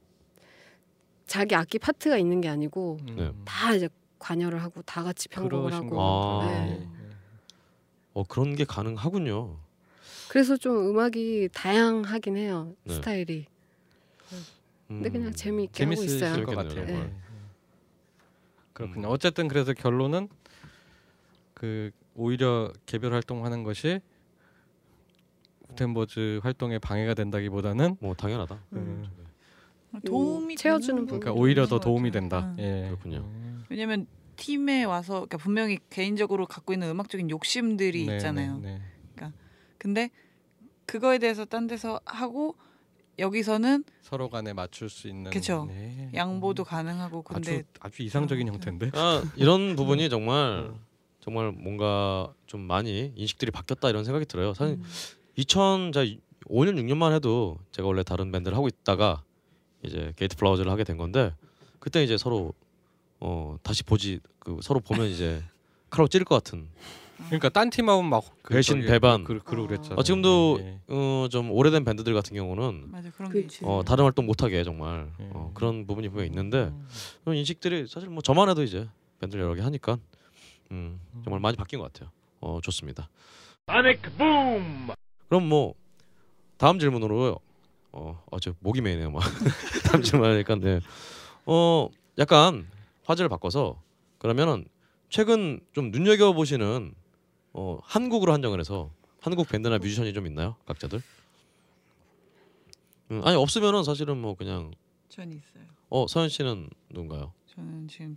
자기 악기 파트가 있는 게 아니고 음, 네. 다 이제 관여를 하고 다 같이 편곡을 그러신 하고 거 아. 네. 예, 예. 어, 그런 게 가능하군요. 그래서 좀 음악이 다양하긴 해요 네. 스타일이 근데 음. 그냥 재미있게 하고 있어요 것 같아요. 정말. 예. 그렇군요. 음. 어쨌든 그래서 결론은 그 오히려 개별 활동하는 것이 구텐버즈 활동에 방해가 된다기보다는 뭐 당연하다. 음. 도움이 채워주는 부분. 그러니까 거 오히려 더 같아요. 도움이 된다. 음. 예. 그렇군요. 음. 왜냐면 팀에 와서 그러니까 분명히 개인적으로 갖고 있는 음악적인 욕심들이 네, 있잖아요. 네, 네. 근데 그거에 대해서 딴 데서 하고 여기서는 서로 간에 맞출 수 있는 그쵸. 네. 양보도 음. 가능하고 근데 아주 아주 이상적인 어, 형태인데. 아, 이런 부분이 정말 음. 정말 뭔가 좀 많이 인식들이 바뀌었다 이런 생각이 들어요. 사실 음. 2000자 5년 6년만 해도 제가 원래 다른 밴드를 하고 있다가 이제 게이트 플라워즈를 하게 된 건데 그때 이제 서로 어 다시 보지 그 서로 보면 이제 칼로 찌를 것 같은 그러니까 딴 팀하고 막 그 배신, 저기 배반. 그, 그, 그랬잖아요. 어, 지금도 예. 어, 좀 오래된 밴드들 같은 경우는 맞아 그런 게 그렇지. 있지. 어, 다른 활동 못 하게 정말 예. 어, 그런 부분이 분명 히 있는데 그런 인식들이 사실 뭐 저만 해도 이제 밴드를 여러 개 하니까 음, 정말 많이 바뀐 것 같아요. 어 좋습니다. 그럼 뭐 다음 질문으로 어, 어저 목이 메이네요. 막 다음 질문 하니까 네. 어 약간 화제를 바꿔서 그러면은 최근 좀 눈여겨 보시는 어 한국으로 한정을 해서 한국 밴드나 뮤지션이 좀 있나요, 각자들? 음, 아니 없으면은 사실은 뭐 그냥 전 있어요. 어 서현 씨는 누군가요? 저는 지금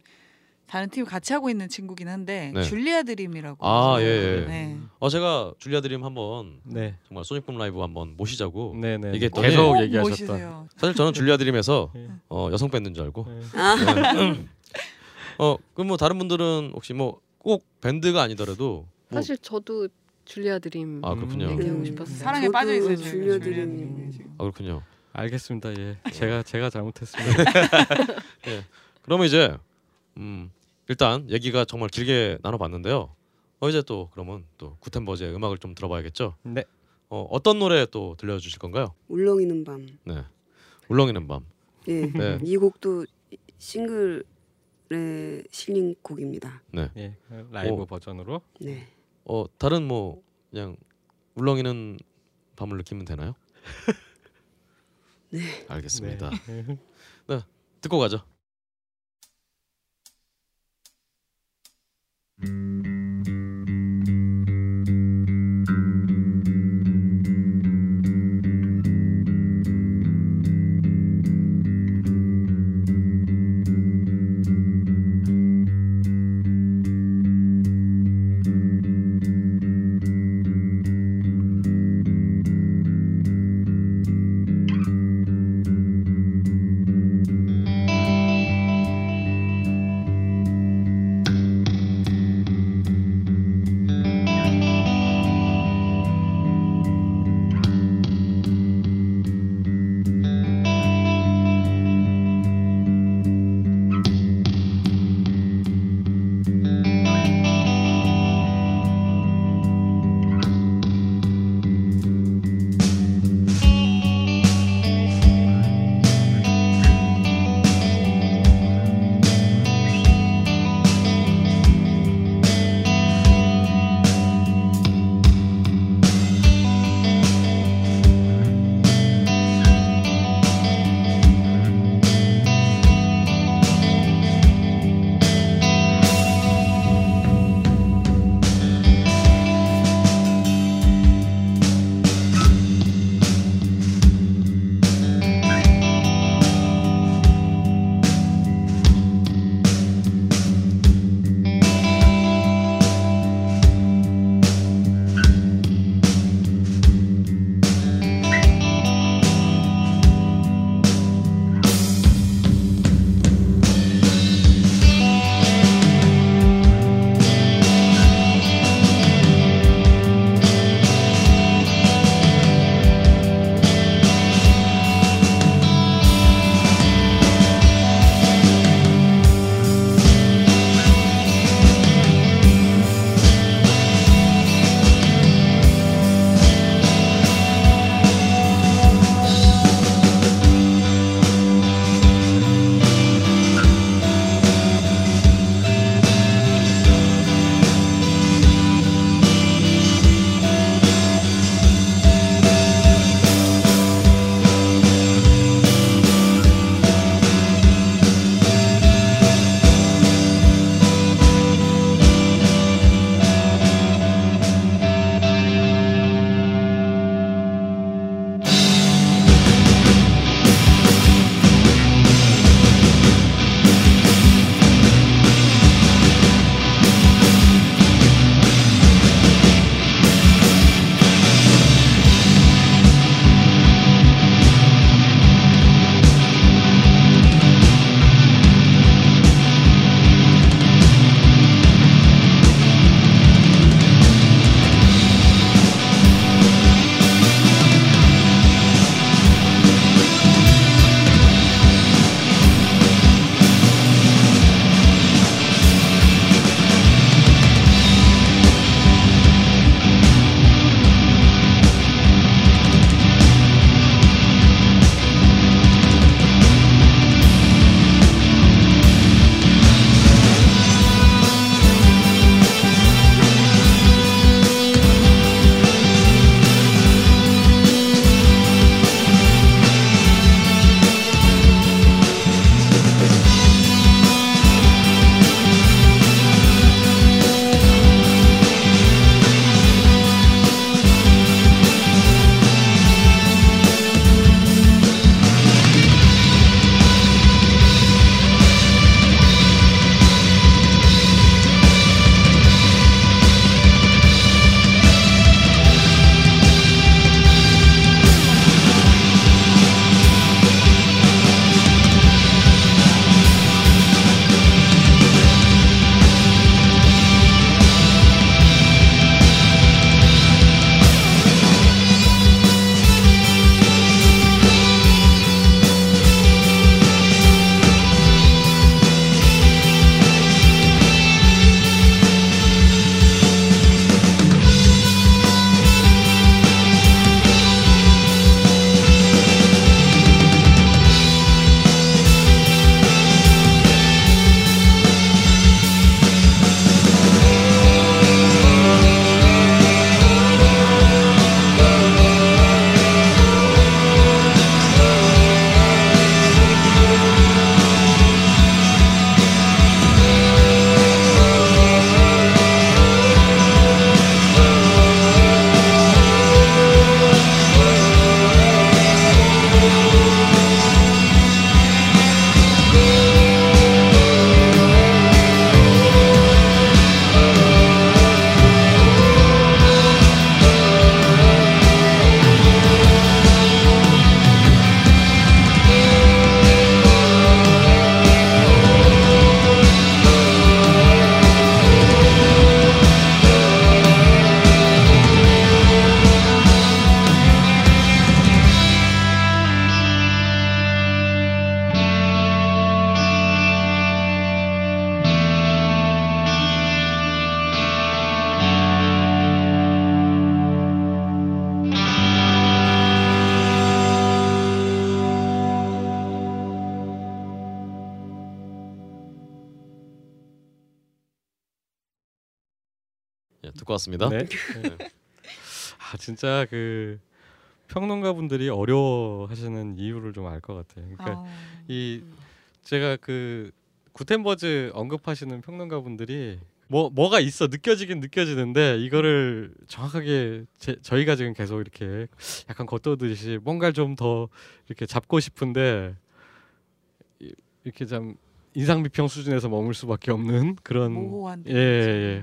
다른 팀 같이 하고 있는 친구긴 한데 네. 줄리아 드림이라고. 아, 예, 예. 네. 어 제가 줄리아 드림 한번 네. 정말 소닉붐 라이브 한번 모시자고. 네, 네. 이게 계속 꼭 얘기하셨던. 모시세요. 사실 저는 줄리아 드림에서 예. 어, 여성 밴드인 줄 알고. 네. 아, 어 그럼 뭐 다른 분들은 혹시 뭐 꼭 밴드가 아니더라도 뭐, 사실 저도 줄리아 드림 아 그렇군요. 음. 얘기하고 음. 싶었어요. 사랑에 빠져 있어요. 줄리아 드림. 아 그렇군요. 알겠습니다. 예. 제가 제가 잘못했습니다. 그러면 이제 음 일단 얘기가 정말 길게 나눠봤는데요. 어 이제 또 그러면 또 구텐버즈의 음악을 좀 들어봐야겠죠. 네. 어 어떤 노래 또 들려주실 건가요? 울렁이는 밤. 네. 울렁이는 밤. 예, 네. 이 곡도 싱글에 실린 곡입니다. 예. 라이브 오. 버전으로. 네. 어 다른 뭐 그냥 울렁이는 밤을 느끼면 되나요? 네. 알겠습니다. 네. 듣고 가죠. 내 왔습니다. 네. 네. 아 진짜 그 평론가 분들이 어려워하시는 이유를 좀 알 것 같아요. 그러니까 아, 이 제가 그 구텐버즈 언급하시는 평론가 분들이 뭐 뭐가 있어 느껴지긴 느껴지는데 이거를 정확하게 제, 저희가 지금 계속 이렇게 약간 겉도듯이 뭔가를 좀더 이렇게 잡고 싶은데 이- 이렇게 좀 인상 비평 수준에서 머물 수밖에 없는 그런 모호한 예, 예.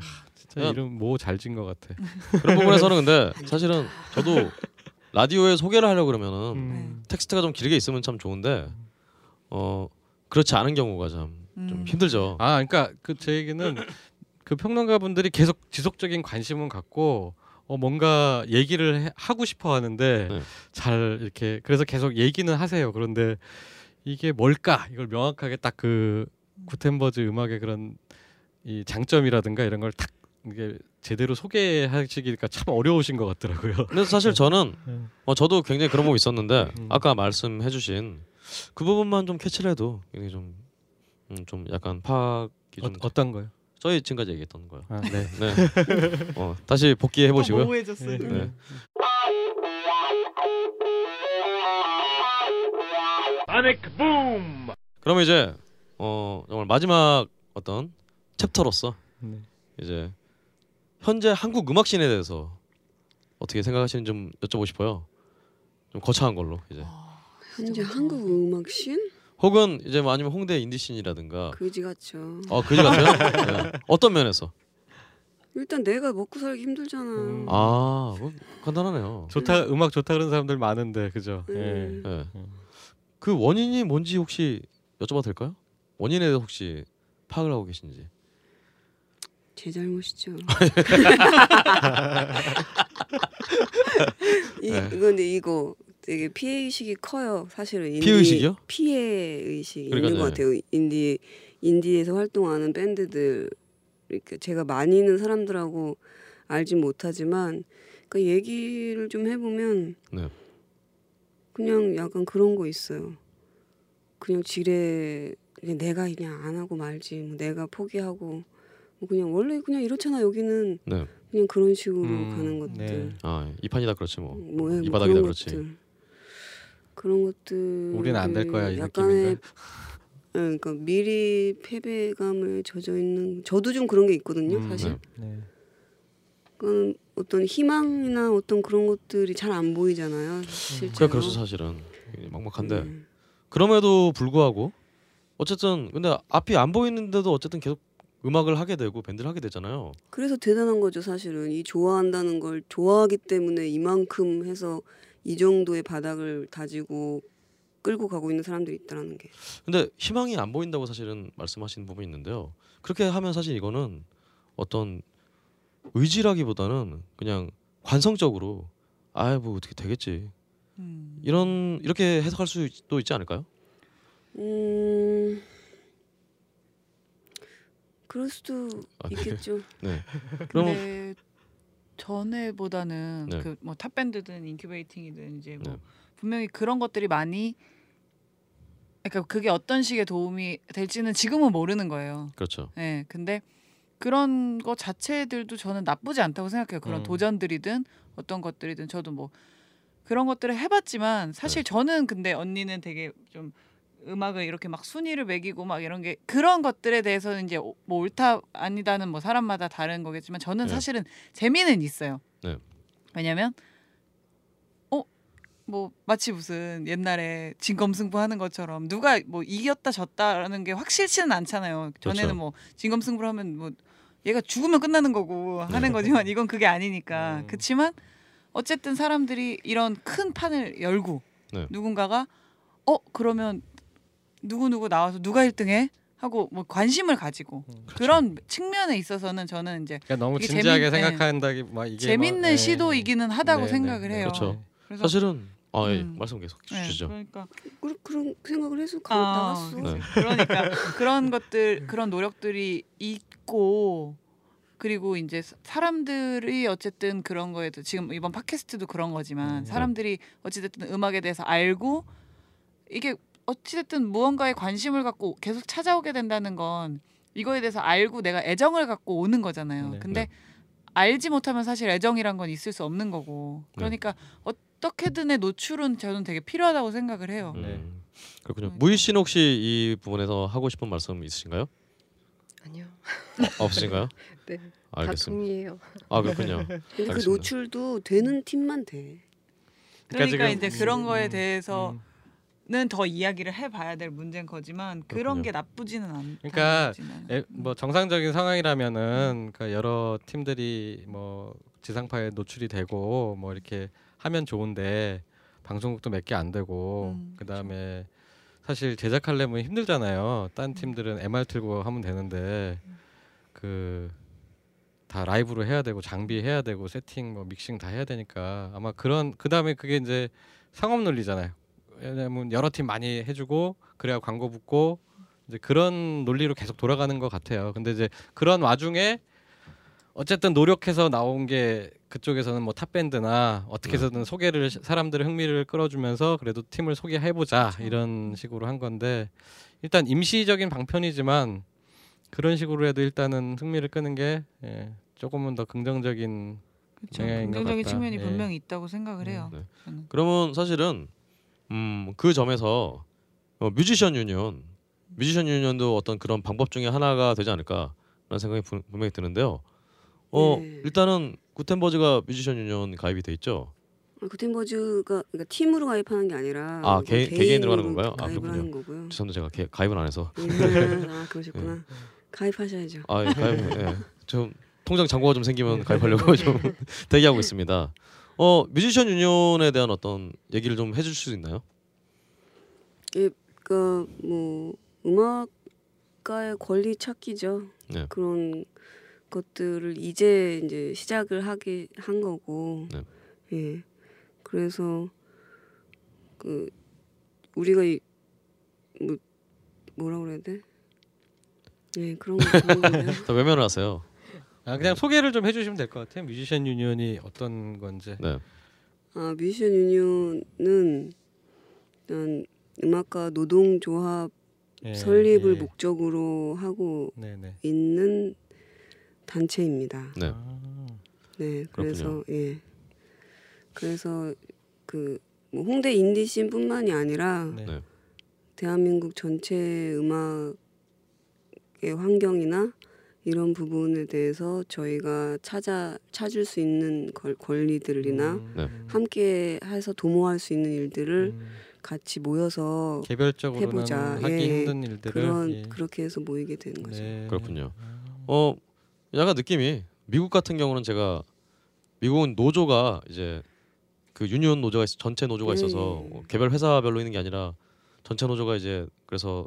하, 진짜 야. 이름 모잘진것 같아. 그런 부분에서는 근데 사실은 저도 라디오에 소개를 하려 고 그러면은 음. 텍스트가 좀 길게 있으면 참 좋은데 어 그렇지 않은 경우가 참좀 음. 힘들죠. 아, 그러니까 그 제 얘기는 그 평론가 분들이 계속 지속적인 관심은 갖고 어 뭔가 얘기를 해- 하고 싶어 하는데 네. 잘 이렇게 그래서 계속 얘기는 하세요. 그런데 이게 뭘까? 이걸 명확하게 딱 그 구텐버즈 음악의 그런 이 장점이라든가 이런 걸딱 이게 제대로 소개하시기가 참 어려우신 것 같더라고요. 근데 사실 저는 네. 어, 저도 굉장히 그런 부분 있었는데 음. 아까 말씀해주신 그 부분만 좀 캐치를 해도 이게 좀, 음, 좀 약간 파악이 어, 좀 어떤 거요? 저희 지금까지 얘기했던 거요. 아, 네. 네. 어, 다시 복귀해 또 보시고요. 모호해졌어요. 네. 네. 그러면 이제 어 정말 마지막 어떤 챕터로서 네. 이제 현재 한국 음악 씬에 대해서 어떻게 생각하시는지 좀 여쭤보고 싶어요. 좀 거창한 걸로 이제. 현재 그쵸. 한국 음악 씬 혹은 이제 뭐 아니면 홍대 인디 씬이라든가. 그지 같죠. 어 그지 같아요. 네. 어떤 면에서? 일단 내가 먹고 살기 힘들잖아. 음. 아 뭐, 간단하네요. 좋다 음악 좋다 그런 사람들 많은데 그죠? 예. 음. 네. 음. 그 원인이 뭔지 혹시 여쭤봐도 될까요? 원인에 대해서 혹시 파악을 하고 계신지. 제 잘못이죠. 이 네. 이건데 이거 되게 피해 의식이 커요. 사실은 인디, 피해 의식이요? 피해 의식이 있는. 것 같아요. 인디 인디에서 활동하는 밴드들 이렇게 제가 많이 있는 사람들하고 알지 못하지만 그 얘기를 좀 해보면 네. 그냥 약간 그런 거 있어요. 그냥 지레 그냥 내가 그냥 안 하고 말지 뭐 내가 포기하고 뭐 그냥 원래 그냥 이렇잖아 여기는 네. 그냥 그런 식으로 음, 가는 것들 네. 아 이 판이 다 그렇지 뭐. 뭐, 예, 이뭐 바닥이다 그런 그렇지. 것들. 그런 것들 우리는 안 될 거야 이 약간의? 예, 그러니까 미리 패배감을 젖어 있는 저도 좀 그런 게 있거든요 음, 사실 네. 네. 그건 어떤 희망이나 어떤 그런 것들이 잘 안 보이잖아요 실제로 그래 그렇죠 사실은 막막한데 음. 그럼에도 불구하고 어쨌든 근데 앞이 안 보이는데도 어쨌든 계속 음악을 하게 되고 밴드를 하게 되잖아요. 그래서 대단한 거죠 사실은 이 좋아한다는 걸 좋아하기 때문에 이만큼 해서 이 정도의 바닥을 다지고 끌고 가고 있는 사람들이 있다라는 게 근데 희망이 안 보인다고 사실은 말씀하시는 부분이 있는데요. 그렇게 하면 사실 이거는 어떤 의지라기보다는 그냥 관성적으로 아이 뭐 어떻게 되겠지 음. 이런 이렇게 해석할 수도 있지 않을까요? 음 그럴 수도 아, 네. 있겠죠. 네. 그러면 근데 전에보다는 네. 그뭐 탑밴드든 인큐베이팅이든 이제 뭐 네. 분명히 그런 것들이 많이 그러니까 그게 어떤 식의 도움이 될지는 지금은 모르는 거예요. 그렇죠. 예. 근데 그런 거 자체들도 저는 나쁘지 않다고 생각해요. 그런 음. 도전들이든 어떤 것들이든 저도 뭐 그런 것들을 해봤지만 사실 저는 근데 언니는 되게 좀 음악을 이렇게 막 순위를 매기고 막 이런 게 그런 것들에 대해서는 이제 오- 뭐 옳다 아니다는 뭐 사람마다 다른 거겠지만 저는 네. 사실은 재미는 있어요. 네. 왜냐면 어뭐 마치 무슨 옛날에 진검승부 하는 것처럼 누가 뭐 이겼다 졌다라는 게 확실치는 않잖아요. 전에는 그렇죠. 뭐 진검승부를 하면 뭐 얘가 죽으면 끝나는 거고 네. 하는 거지만 이건 그게 아니니까. 음. 그렇지만 어쨌든 사람들이 이런 큰 판을 열고 네. 누군가가 어 그러면 누구 누구 나와서 누가 1등해 하고 뭐 관심을 가지고 그렇죠. 그런 측면에 있어서는 저는 이제 그러니까 너무 진지하게 재밌- 생각한다기 막 이게 재밌는 막, 예. 시도이기는 하다고 네, 생각을 네, 해요. 그렇죠. 사실은 아 예. 음. 말씀 계속 네, 주시죠. 그러니까 그, 그런 생각을 해서 가, 아. 그치. 네. 그러니까 그런 것들 그런 노력들이 있고 그리고 이제 사- 사람들이 어쨌든 그런 거에 도 지금 이번 팟캐스트도 그런 거지만 음. 사람들이 어찌됐든 음악에 대해서 알고 이게 어찌됐든 무언가에 관심을 갖고 계속 찾아오게 된다는 건 이거에 대해서 알고 내가 애정을 갖고 오는 거잖아요. 네. 근데 네. 알지 못하면 사실 애정이란 건 있을 수 없는 거고 네. 그러니까 어떻게든의 노출은 저는 되게 필요하다고 생각을 해요. 네. 음, 그렇군요. 음. 무희 씨는 혹시 이 부분에서 하고 싶은 말씀 있으신가요? 아니요. 어, 없으신가요? 네. 다 알겠습니다. 동의해요. 아 그렇군요. 근데 그. 노출도 되는 팀만 돼. 그러니까, 지금- 이제 그런 거에 음, 대해서는 음. 더 이야기를 해봐야 될 문제인 거지만 그런 그렇군요. 게 나쁘지는 않다. 그러니까 에, 뭐 정상적인 상황이라면은 그러니까 여러 팀들이 뭐 지상파에 노출이 되고 뭐 이렇게 하면 좋은데 방송국도 몇 개 안 되고 음, 그다음에 사실 제작하려면 힘들잖아요. 딴 팀들은 MR 틀고 하면 되는데 그 다 라이브로 해야 되고 장비 해야 되고 세팅 뭐 믹싱 다 해야 되니까 아마 그런 그다음에 그게 이제 상업 논리잖아요. 왜냐면 여러 팀 많이 해주고 그래야 광고 붙고 이제 그런 논리로 계속 돌아가는 것 같아요. 근데 이제 그런 와중에 어쨌든 노력해서 나온 게 그쪽에서는 뭐 탑밴드나 어떻게 해서든 소개를 사람들의 흥미를 끌어주면서 그래도 팀을 소개해보자 이런 식으로 한 건데 일단 임시적인 방편이지만 그런 식으로 해도 일단은 흥미를 끄는 게 예, 조금은 더 긍정적인 그렇죠. 긍정적인. 측면이 예. 분명히 있다고 생각을 해요. 네. 저는. 그러면 사실은 음, 그 점에서 어, 뮤지션 유니온, 뮤지션 유니온도 어떤 그런 방법 중에 하나가 되지 않을까라는 생각이 분, 분명히 드는데요. 어 네. 일단은 구텐버즈가 뮤지션 유니온 가입이 돼 있죠. 아, 구텐버즈가 그러니까 팀으로 가입하는 게 아니라 아, 뭐 개- 하는 개인으로 건가요? 아, 가입을 그렇군요. 하는 거고요. 죄송합니다 제가 개- 가입을 안 해서. 음, 아 그러셨구나. 가입하셔야죠. 아 예, 가입. 예. 좀 통장 잔고가 좀 생기면 가입하려고 좀 대기하고 있습니다. 어 뮤지션 유니온에 대한 어떤 얘기를 좀 해줄 수 있나요? 그러니까 뭐 음악가의 권리 찾기죠. 네. 그런 것들을 이제 이제 시작을 하게 한 거고. 네. 예. 그래서 그 우리가 이, 뭐 뭐라 그래야 돼? 예, 그런 거. 다 외면을 하세요. 아 그냥 소개를 좀 해주시면 될 것 같아요. 뮤지션 유니온이 어떤 건지. 네. 아 뮤지션 유니온은 일단 음악가 노동조합 예, 설립을 예. 목적으로 하고 네네. 있는 단체입니다. 네. 아, 네, 그래서 그렇군요. 예, 그래서 그 뭐 홍대 인디씬뿐만이 아니라 네. 네. 대한민국 전체 음악의 환경이나 이런 부분에 대해서 저희가 찾아 찾을 수 있는 걸, 권리들이나 음, 네. 함께 해서 도모할 수 있는 일들을 음, 같이 모여서 개별적으로는 해보자. 하기 예, 힘든 일들을 그런 예. 그렇게 해서 모이게 되는 거죠. 네. 그렇군요. 어 약간 느낌이 미국 같은 경우는 제가 미국은 노조가 이제 그 유니온 노조가 있, 전체 노조가 네. 있어서 어, 개별 회사별로 있는 게 아니라 전체 노조가 이제 그래서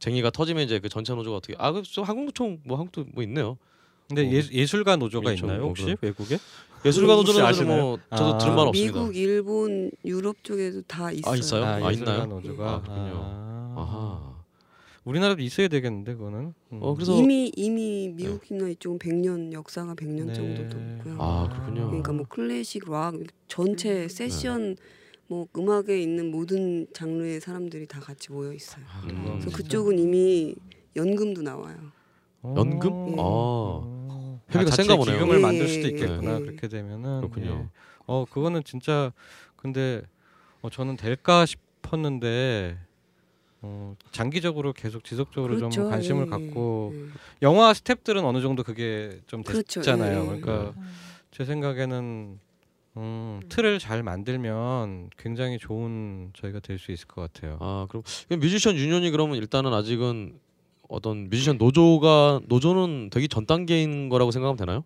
쟁의가 터지면 이제 그 전체 노조가 어떻게 아 그 한국노총 뭐 한국도 뭐 있네요. 근데 어. 예, 예술가 노조가. 있나요 뭐 혹시 그런- 외국에? 예술가 노조는? 뭐 저도 아. 들은 말 없습니다. 미국, 일본, 유럽 쪽에도 다 있어요. 있어요? 아, 예술가 있나요? 노조가. 아, 그렇군요. 아. 아하. 우리나라도 있어야 되겠는데 그거는. 음. 어 그래서 이미 이미 미국이나 이쪽은 100년 역사가 100년 네. 정도 넘고요. 아 그렇군요. 그러니까 뭐 클래식, 락 전체 네. 세션 뭐 음악에 있는 모든 장르의 사람들이 다 같이 모여 있어요. 아, 음. 그래서 진짜- 그쪽은 이미 연금도 나와요. 어. 연금? 예. 아 아, 회비가 자체 센가 보네요. 기금을 예, 만들 수도 예, 있겠구나 예. 그렇게 되면은 그렇군요. 예. 어 그거는 진짜 근데 어, 저는 될까 싶었는데 어, 장기적으로 계속 지속적으로 좀 그렇죠. 관심을 예, 갖고 예. 영화 스탭들은 어느 정도 그게 좀 그렇죠. 됐잖아요. 예, 예. 그러니까 음. 제 생각에는 음, 틀을 잘 만들면 굉장히 좋은 저희가 될 수 있을 것 같아요. 아 그럼 뮤지션 유니온이 그러면 일단은 아직은 어떤 뮤지션 노조가 노조는 되기 전 단계인 거라고 생각하면 되나요?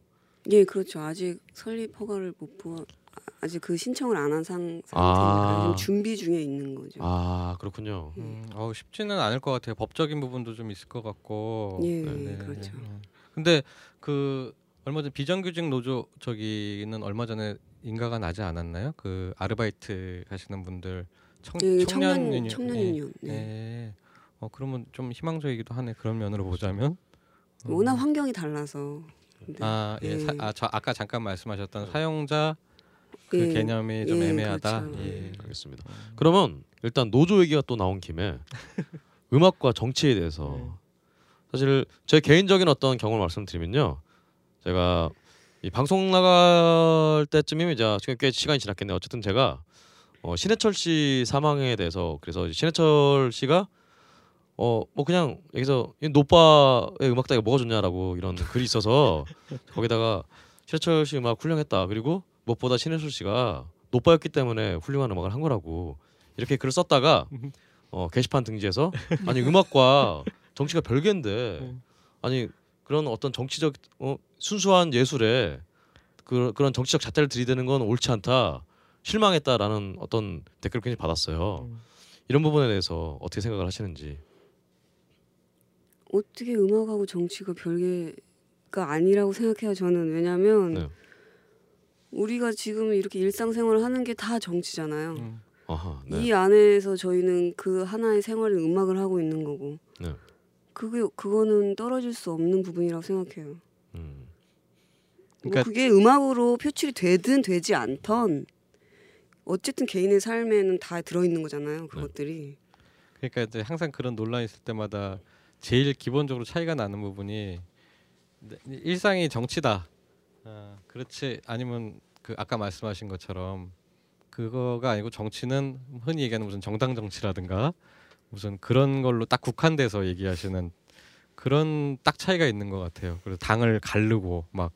예, 그렇죠. 아직 설립 허가를 못 부. 아직 그 신청을 안 한 상, 상태니까 아. 지금 준비 중에 있는 거죠. 아 그렇군요. 음, 어, 쉽지는 않을 것 같아요. 법적인 부분도 좀 있을 것 같고. 예, 네, 그렇죠. 네. 근데 그 얼마 전 비정규직 노조 저기는 얼마 전에 인가가 나지 않았나요? 그 아르바이트 하시는 분들 청, 예, 청년 청년. 청년 예. 유니온. 네. 예. 어 그러면 좀 희망적이기도 하네. 그런 면으로 보자면. 음. 워낙 환경이 달라서. 근데, 아, 예. 예. 사, 아, 저 아까 잠깐 말씀하셨던 사용자 그 예, 개념이 좀 예, 애매하다. 그렇죠. 예. 알겠습니다. 그러면 일단 노조 얘기가 또 나온 김에 음악과 정치에 대해서 네. 사실 제 개인적인 어떤 경험을 말씀드리면요, 제가 이 방송 나갈 때쯤이면 이제 지금 꽤 시간이 지났겠네요. 어쨌든 제가 어, 신해철 씨 사망에 대해서 그래서 신해철 씨가 어 뭐 그냥 여기서 이 노빠의 음악 따위가 뭐가 좋냐라고 이런 글이 있어서 거기다가 신해철 씨 음악 훌륭했다. 그리고 무엇보다 신해철 씨가 노빠였기 때문에 훌륭한 음악을 한 거라고 이렇게 글을 썼다가 어, 게시판 등지에서 아니 음악과 정치가 별개인데 아니 그런 어떤 정치적 어, 순수한 예술에 그, 그런 정치적 잣대를 들이대는 건 옳지 않다 실망했다라는 어떤 댓글을 굉장히 받았어요. 음. 이런 부분에 대해서 어떻게 생각을 하시는지. 어떻게 음악하고 정치가 별개가 아니라고 생각해요. 저는 왜냐하면 네. 우리가 지금 이렇게 일상생활을 하는 게 다 정치잖아요. 음. 아하, 네. 이 안에서 저희는 그 하나의 생활인 음악을 하고 있는 거고 네. 그게 그거는 떨어질 수 없는 부분이라고 생각해요. 음. 뭐 그러니까- 그게 음악으로 표출이 되든 되지 않던 어쨌든 개인의 삶에는 다 들어있는 거잖아요. 그것들이. 그러니까 이제 항상 그런 논란이 있을 때마다 제일 기본적으로 차이가 나는 부분이 네, 일상이 정치다. 아, 그렇지 아니면 그 아까 말씀하신 것처럼 그거가 아니고 정치는 흔히 얘기하는 무슨 정당 정치라든가 무슨 그런 걸로 딱 국한돼서 얘기하시는 그런 딱 차이가 있는 것 같아요. 그래서 당을 가르고 막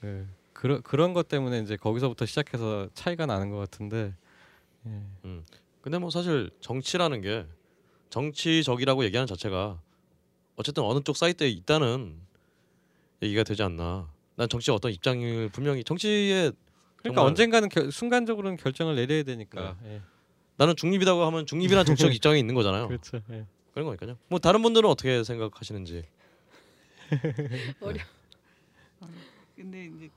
그, 그런 그런 것 때문에 이제 거기서부터 시작해서 차이가 나는 것 같은데 예. 근데 뭐 사실 정치라는 게 정치적이라고 얘기하는 자체가 어쨌든 어느 쪽 사이트에 있다는 얘기가 되지 않나. 난 정치 어떤 입장을 분명히 정치에 그러니까 언젠가는 결, 순간적으로는 결정을 내려야 되니까. 예. 나는 중립이라고 하면 중립이란 정치적 입장이 있는 거잖아요. 그렇죠. 예. 그런 거니까요. 뭐 다른 분들은 어떻게 생각하시는지. 근데 이제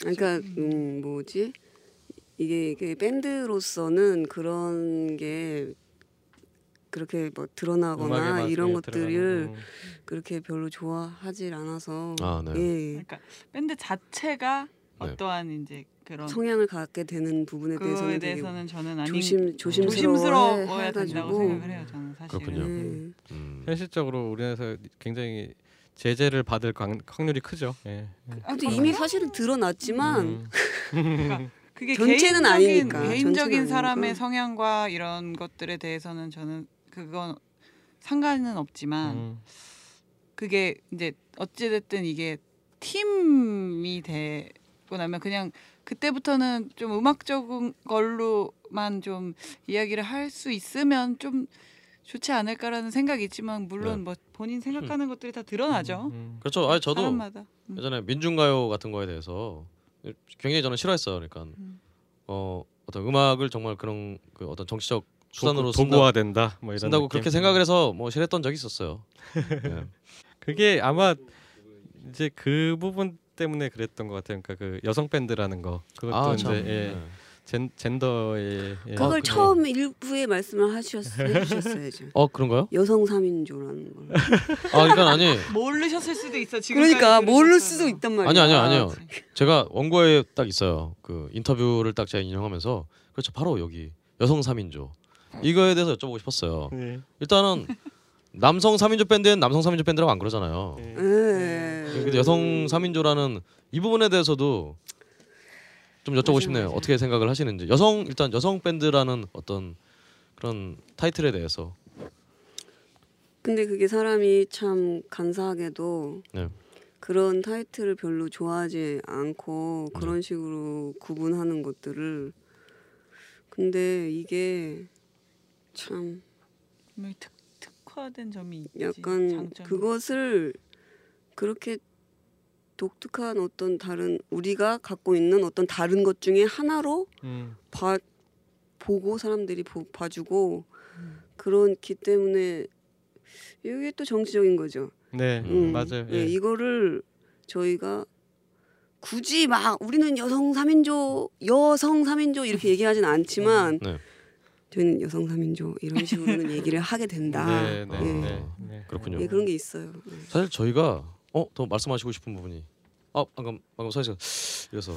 그러니까 음 뭐지 이게 이게 밴드로서는 그런 게 그렇게 뭐 드러나거나 이런 예, 것들을 음. 그렇게 별로 좋아하질 않아서 아, 네. 예, 그러니까 밴드 자체가 네. 어떠한 이제 그런 성향을 갖게 되는 부분에 대해서는 대해서는 저는 아니 조심 조심스러워 조심스러워야 된다고 해가지고 생각을 해요. 저는 사실. 그렇군요. 예. 음. 현실적으로 우리나라에서 굉장히 제재를 받을 강- 확률이 크죠. 예. 근데 이미 사실은 드러났지만 음. 그게 전체는 개인적인, 아니니까. 개인적인 전체는 사람의 아니니까. 성향과 이런 것들에 대해서는 저는 그건 상관은 없지만 음. 그게 이제 어찌 됐든 이게 팀이 되고 나면 그냥 그때부터는 좀 음악적인 걸로만 좀 이야기를 할 수 있으면 좀 좋지 않을까라는 생각이 있지만 물론 네. 뭐 본인 생각하는 것들이 다 드러나죠. 음. 그렇죠. 아니 저도 사람마다. 음. 예전에 민중가요 같은 거에 대해서 굉장히 저는 싫어했어요. 그러니까 음. 어 어떤 음악을 정말 그런 그 어떤 정치적 수단으로 도구, 도구화된다. 뭐 이런 쓴다고 느낌. 그렇게 생각을 해서 뭐 싫었던 적이 있었어요. 예. 그게 아마 이제 그 부분 때문에 그랬던 것 같아요. 그러니까 그 여성 밴드라는 거 그것도 아, 이제 참. 예, 네. 젠, 젠더의 예. 그걸 그래요? 처음 일부에 말씀을 하셨, 해주셨어야죠. 어 그런가요? 여성 3인조라는 걸. 아 그러니까 아니 모르셨을 수도 있어. 지금 그러니까 모를 수도 있단 말이야. 아니요 아니요 아니요. 제가 원고에 딱 있어요. 그 인터뷰를 딱 제가 인용하면서 그렇죠 바로 여기 여성 3인조 이거에 대해서 여쭤보고 싶었어요. 예. 일단은 남성 3인조 밴드엔 남성 3인조 밴드라고 안 그러잖아요. 예. 예. 근데 여성 3인조라는 이 부분에 대해서도 좀 여쭤보고 싶네요. 어떻게 생각을 하시는지. 여성 일단 여성 밴드라는 어떤 그런 타이틀에 대해서 근데 그게 사람이 참 간사하게도 네. 그런 타이틀을 별로 좋아하지 않고 네. 그런 식으로 구분하는 것들을 근데 이게 참 뭐 특, 특화된 점이 있지. 약간 장점이. 그것을 그렇게 독특한 어떤 다른 우리가 갖고 있는 어떤 다른 것 중에 하나로 음. 봐 보고 사람들이 보, 봐주고 음. 그렇기 때문에 이게 또 정치적인 거죠. 네 음. 맞아요. 예, 예. 이거를 저희가 굳이 막 우리는 여성 3인조, 여성 3인조 이렇게 얘기하진 않지만 네. 저희는 여성 3인조 이런 식으로는 얘기를 하게 된다. 네, 네, 예. 네, 네. 그렇군요. 예, 그런 게 있어요. 네. 사실 저희가 어 더 말씀하시고 싶은 부분이 아 방금 방금 서희씨가 이래서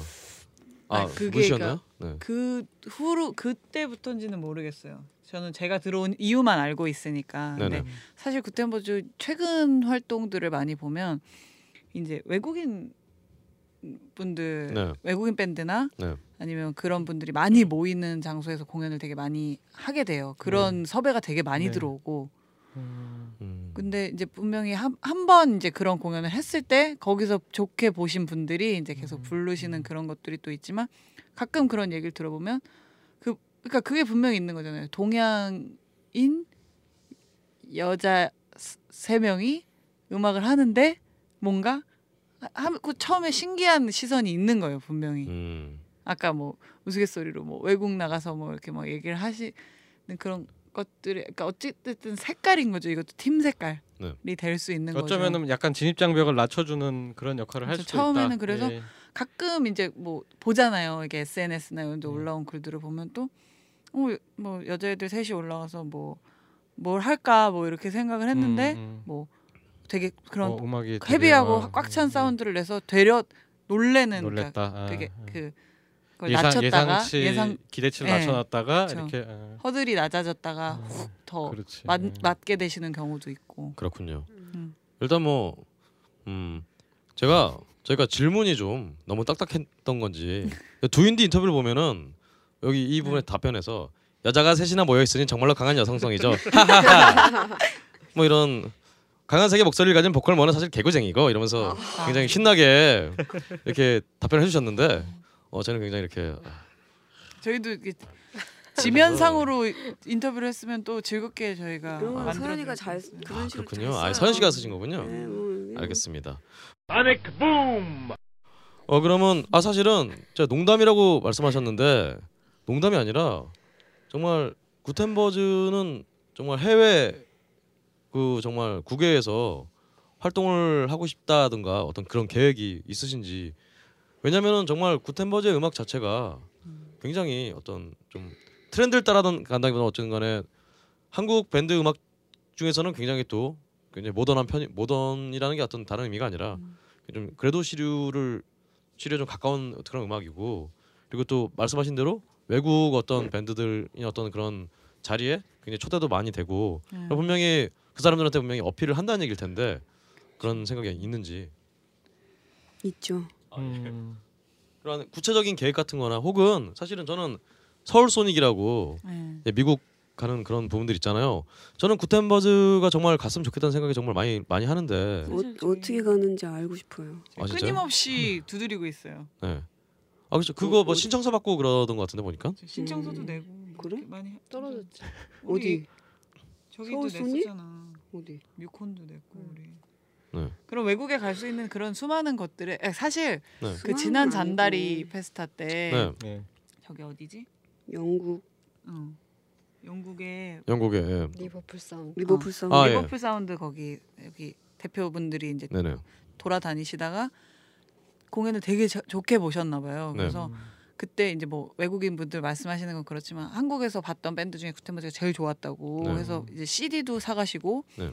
아 아, 그게 무시였나요? 네. 그 후로 그때부터인지는 모르겠어요. 저는 제가 들어온 이유만 알고 있으니까. 네네. 근데 사실 구텐버즈 최근 활동들을 많이 보면 이제 외국인 분들 네. 외국인 밴드나 네. 아니면 그런 분들이 많이 모이는 장소에서 공연을 되게 많이 하게 돼요. 그런 섭외가 되게 많이 네. 들어오고 음, 음. 근데 이제 분명히 한한번 이제 그런 공연을 했을 때 거기서 좋게 보신 분들이 이제 계속 부르시는 그런 것들이 또 있지만 가끔 그런 얘기를 들어보면 그 그러니까 그게 분명히 있는 거잖아요. 동양인 여자 스- 세 명이 음악을 하는데 뭔가 하, 그 처음에 신기한 시선이 있는 거예요, 분명히. 음. 아까 뭐 우스갯소리로 뭐 외국 나가서 뭐 이렇게 막 얘기를 하시는 그런 것들이 그러니까 어쨌든 색깔인 거죠. 이것도 팀 색깔이 네. 될수 있는 거죠. 어쩌면은 약간 진입 장벽을 낮춰주는 그런 역할을 할 그렇죠. 수도 처음에는 있다. 그래서 예. 가끔 이제 뭐 보잖아요. 이게 SNS나 이런 데 음. 올라온 글들을 보면 또 어, 뭐 여자애들 셋이 올라와서 뭐 뭘 할까 뭐 이렇게 생각을 했는데 음, 음. 뭐 되게 그런 어, 되게, 헤비하고 어, 꽉찬 음, 사운드를 내서 되려 놀래는 그러니까 놀랬다. 아, 그게 아. 그 그걸 예상 낮췄다가 예상치 예상 기대치를 예. 낮춰놨다가 그렇죠. 이렇게 어, 허들이 낮아졌다가 음, 훅 더. 맞, 예. 맞게 되시는 경우도 있고 그렇군요. 음. 일단 뭐 음, 제가 저희가 질문이 좀 너무 딱딱했던 건지 두인디 인터뷰를 보면은 여기 이 부분에 답변에서 여자가 셋이나 모여 있으니 정말로 강한 여성성이죠. 뭐 이런 강한 색의 목소리를 가진 보컬 모는 사실 개구쟁이고 이러면서 아. 굉장히 신나게 이렇게 답변을 해주셨는데 어 저는 굉장히 이렇게 저희도 이게 지면상으로 인터뷰를 했으면 또 즐겁게 저희가 만들어 서연이가 잘. 그런 아 식으로 그렇군요. 잘 아. 서현 씨가 쓰신 거군요. 네, 뭐, 알겠습니다. 어 그러면 아 사실은 제가 농담이라고 말씀하셨는데 농담이 아니라 정말 구텐버즈는 정말 해외 그 정말 국외에서 활동을 하고 싶다든가 어떤 그런 계획이 있으신지 왜냐면은 정말 구텐버즈의 음악 자체가 굉장히 어떤 좀 트렌드를 따라던 간다기보다 어쨌든 간에 한국 밴드 음악 중에서는 굉장히 또 굉장히 모던한 편이 모던이라는 게 어떤 다른 의미가 아니라 좀 그래도 시류를 시류에 좀 가까운 그런 음악이고 그리고 또 말씀하신 대로 외국 어떤 밴드들이 어떤 그런 자리에 굉장히 초대도 많이 되고 음. 분명히 그 사람들한테 분명히 어필을 한다는 얘기일 텐데 그런 생각이 있는지 있죠. 음, 그런 구체적인 계획 같은-거나 혹은 사실은 저는 서울 소닉이라고 네. 이제 미국 가는 그런 부분들 있잖아요. 저는 구텐버즈가 정말 갔으면 좋겠다는 생각이 정말 많이 많이 하는데 어, 어떻게 가는지 알고 싶어요. 아, 진짜요? 끊임없이 두드리고 있어요. 네. 아 그렇죠. 그거 뭐 어디- 신청서 받고 그러던 것 같은데 보니까. 신청서도 음, 내고 그래? 많이 해- 떨어졌지. 어디 저기도 서울소닉? 냈었잖아. 어디? 뮤콘도 냈고 우리. 네. 그럼 외국에 갈 수 있는 그런 수많은 것들에 에, 사실 네. 그 지난. 잔다리 페스타 때 네. 예. 저기 어디지? 영국 어. 영국의 영국에. 예. 리버풀 사운드. 리버풀 사운드. 아, 예. 리버풀 사운드 거기 여기 대표분들이 이제 네네. 돌아다니시다가 공연을 되게 저- 좋게 보셨나 봐요. 네. 그래서 그때 이제 뭐 외국인 분들 말씀하시는 건 그렇지만 한국에서 봤던 밴드 중에 구텐버즈가 제일 좋았다고 네. 해서 이제 CD도 사가시고 네.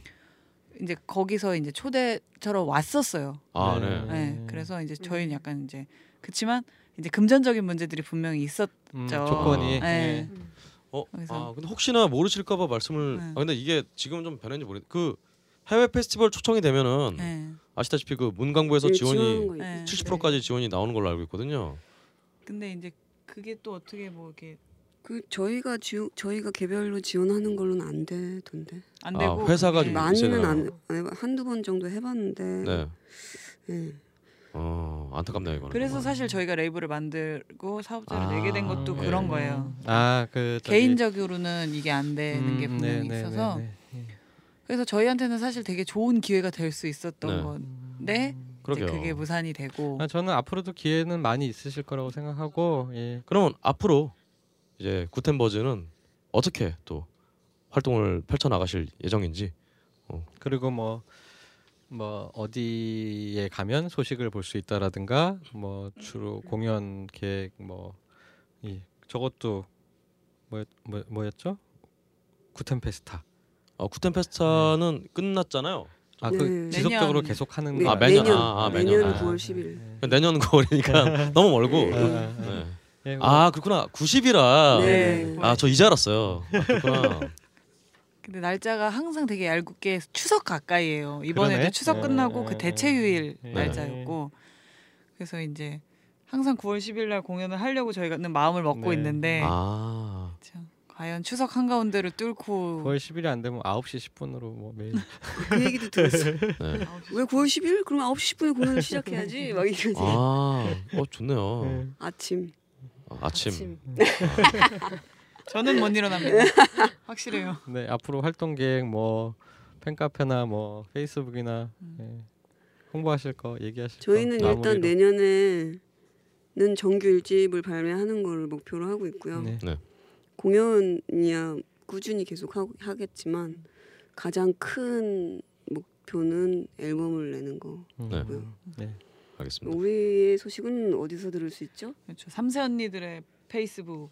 이제 거기서 이제 초대처럼 왔었어요. 아, 네. 네. 네. 그래서 이제 저희는 약간 이제 그렇지만 이제 금전적인 문제들이 분명히 있었. 음, 저- 조건이 네. 예. 어, 그래서- 아 근데 혹시나 모르실까봐 말씀을. 네. 아 근데 이게 지금 좀 변했는지 모르. 그 해외 페스티벌 초청이 되면은 네. 아시다시피 그 문광부에서 예, 지원이 지원하는 거 네. 있죠. 70%까지 지원이 나오는 걸로 알고 있거든요. 근데 이제 그게 또 어떻게 뭐 이렇게 그 저희가 지 저희가 개별로 지원하는 걸로는 안 되던데. 안 아, 되고 회사가 네. 좀 많이는 이제는- 안 아니, 한두 번 정도 해봤는데. 네. 예. 어 안타깝네요 이거는. 그래서 사실 저희가 레이블을 만들고 사업자를 아, 내게 된 것도 예. 그런 거예요. 아그 개인적으로는 이게 안 되는 게 분명히 있어서 그래서 저희한테는 사실 되게 좋은 기회가 될 수 있었던 네. 건데. 그게 무산이 되고 아, 저는 앞으로도 기회는 많이 있으실 거라고 생각하고 예. 그러면 앞으로 이제 구텐버즈는 어떻게 또 활동을 펼쳐 나가실 예정인지. 그리고 뭐, 뭐 어디에 가면 소식을 볼 수 있다라든가 뭐 주로 공연 계획 뭐 이, 저것도 뭐, 뭐 뭐였죠? 구텐 페스타. 어, 구텐 페스타는 끝났잖아요. 아그 네. 지속적으로 계속 하는 네, 거 아, 매년, 내년 아, 아, 내년 매년. 9월 10일. 내년 9월이니까 너무 멀고. 아, 네. 예, 뭐 아 그렇구나 90이라. 네. 아저 이제 알았어요. 아, 그렇구나. 근데 날짜가 항상 되게 얄궂게 추석 가까이에요. 이번에도 그러네. 추석 네. 끝나고 그 대체휴일 네. 날짜였고 그래서 이제 항상 9월 10일 날 공연을 하려고 저희는 마음을 먹고 네. 있는데 아 참, 과연 추석 한가운데를 뚫고 9월 10일이 안 되면 9시 10분으로 뭐 매일 그 얘기도 들었어. 네. 왜 9월 10일? 그럼 9시 10분에 공연을 시작해야지. 막 이러지. 아, 어 좋네요. 네. 아침. 아, 아침. 저는 못 일어납니다. 확실해요. 네 앞으로 활동 계획 뭐 팬카페나 뭐 페이스북이나 음. 네. 홍보하실 거 얘기하실 저희는 거 일단 내년에는 정규 일집을 발매하는 걸 목표로 하고 있고요. 네. 네. 공연이야 꾸준히 계속 하고, 하겠지만 가장 큰 목표는 앨범을 내는 거. 음. 네. 네. 알겠습니다. 우리의 소식은 어디서 들을 수 있죠? 그렇죠. 삼세 언니들의 페이스북.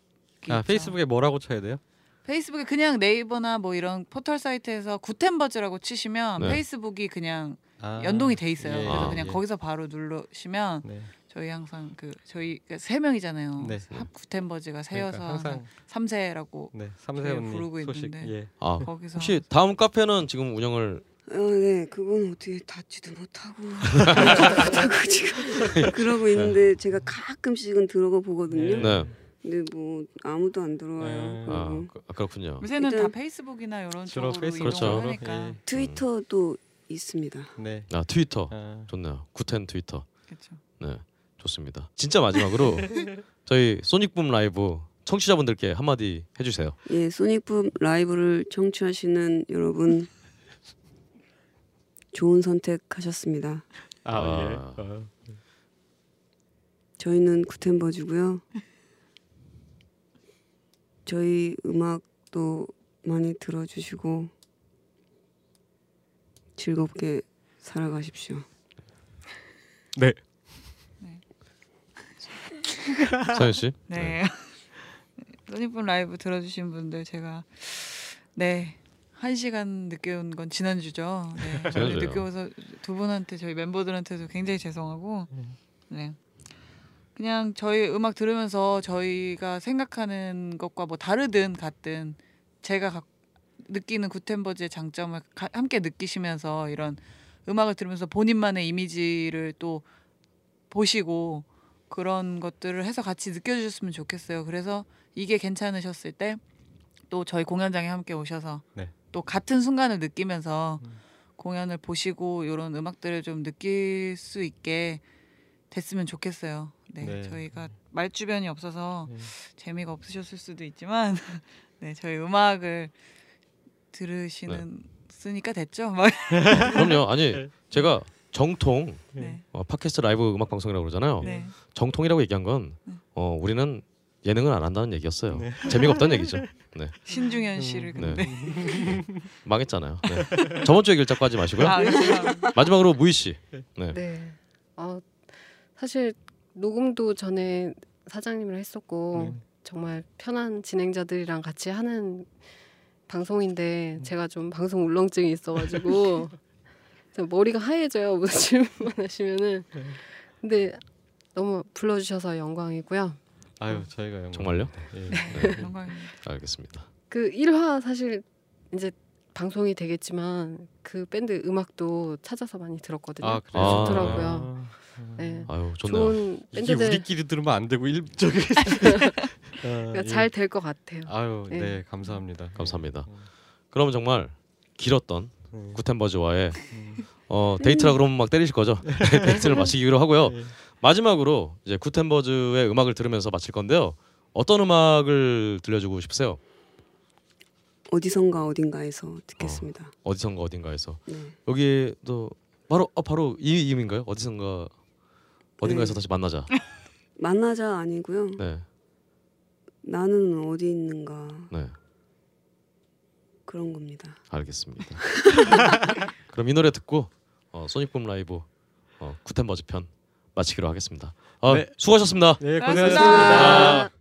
아 페이스북에 뭐라고 쳐야 돼요? 페이스북에 그냥 네이버나 뭐 이런 포털 사이트에서 구텐버즈라고 치시면 네. 페이스북이 그냥 아, 연동이 돼 있어요. 예, 그래서 아, 그냥 예. 거기서 바로 누르시면 네. 저희 항상 그 저희 그세 명이잖아요. 네. 합 구텐버즈가 세여서 그러니까 항상 삼세라고 네 삼세 부르고 소식 있는데. 예. 아 거기서 혹시 다음 카페는 지금 운영을 어, 네, 그건 어떻게 닫지도 못하고 못하고 지금 그러고 있는데 제가 가끔씩은 들어가 보거든요. 네. 근데 뭐 아무도 안 들어와요. 네. 아, 그리고 그- 아, 그렇군요. 요새는 다 일단- 페이스북이나 이런 주로 쪽으로 페이스북 이동을 그렇죠. 하니까 예. 트위터도 있습니다. 네. 아 트위터 아, 좋네요. 구텐 트위터. 그렇죠. 네, 좋습니다. 진짜 마지막으로 저희 소닉붐 라이브 청취자분들께 한마디 해주세요. 예, 소닉붐 라이브를 청취하시는 여러분 좋은 선택하셨습니다. 아, 아. 예. 어. 저희는 구텐버즈고요. 저희 음악도 많이 들어주시고 즐겁게 살아가십시오. 네. 서현 씨. 네. 소니폰 라이브 들어주신 분들 제가 네. 한 시간 늦게 온 건 지난주죠. 네. 지난주요. 늦게 와서 두 분한테 저희 멤버들한테도 굉장히 죄송하고 네. 그냥 저희 음악 들으면서 저희가 생각하는 것과 뭐 다르든 같든 제가 각- 느끼는 구텐버즈의 장점을 가- 함께 느끼시면서 이런 음악을 들으면서 본인만의 이미지를 또 보시고 그런 것들을 해서 같이 느껴주셨으면 좋겠어요. 그래서 이게 괜찮으셨을 때 또 저희 공연장에 함께 오셔서 네. 또 같은 순간을 느끼면서 음. 공연을 보시고 이런 음악들을 좀 느낄 수 있게 됐으면 좋겠어요. 네, 네. 저희가 말 주변이 없어서 네. 재미가 없으셨을 수도 있지만 네, 저희 음악을 들으시는 쓰니까 됐죠. 막 그럼요. 아니 제가 정통 네. 어, 팟캐스트 라이브 음악 방송이라고 그러잖아요. 네. 정통이라고 얘기한 건 네. 어, 우리는 예능을 안 한다는 얘기였어요. 네. 재미가 없다는 얘기죠. 네, 신중현 씨를 음, 근데 망했잖아요. 네. 저번 주에 하지 마시고요. 아, 죄송합니다. 마지막으로 무희 씨. 네. 네. 어, 사실 녹음도 전에 사장님이랑 했었고 네. 정말 편한 진행자들이랑 같이 하는 방송인데 제가 좀 방송 울렁증이 있어가지고 머리가 하얘져요 무슨 질문 하시면은 근데 너무 불러주셔서 영광이고요. 아유 저희가 영광. 정말요? 예. 영광입니다. 알겠습니다. 그 1화 사실 이제 방송이 되겠지만 그 밴드 음악도 찾아서 많이 들었거든요. 아 그래요. 아. 좋더라고요. 아. 네. 아유 좋네요. 좋은 밴드들 우리끼리 들으면 안 되고 일 저기 그러니까 잘될 것 같아요. 아유 네, 네. 감사합니다. 감사합니다. 음. 그러면 정말 길었던 네. 구텐버즈와의 음. 어, 데이트라 그러면 막 때리실 거죠. 데이트를 마치기로 하고요. 네. 마지막으로 이제 구텐버즈의 음악을 들으면서 마칠 건데요. 어떤 음악을 들려주고 싶으세요? 어디선가 어딘가에서 듣겠습니다. 어디선가 어딘가에서 네. 여기도 바로 어, 바로 이 이음인가요? 어디선가 어딘가에서 네. 다시 만나자. 만나자 아니고요. 네, 나는 어디 있는가 네, 그런 겁니다. 알겠습니다. 그럼 이 노래 듣고 어, 소닉붐 라이브 어, 구텐버즈 편 마치기로 하겠습니다. 아, 네. 수고하셨습니다. 네 고생하셨습니다. 고생하셨습니다.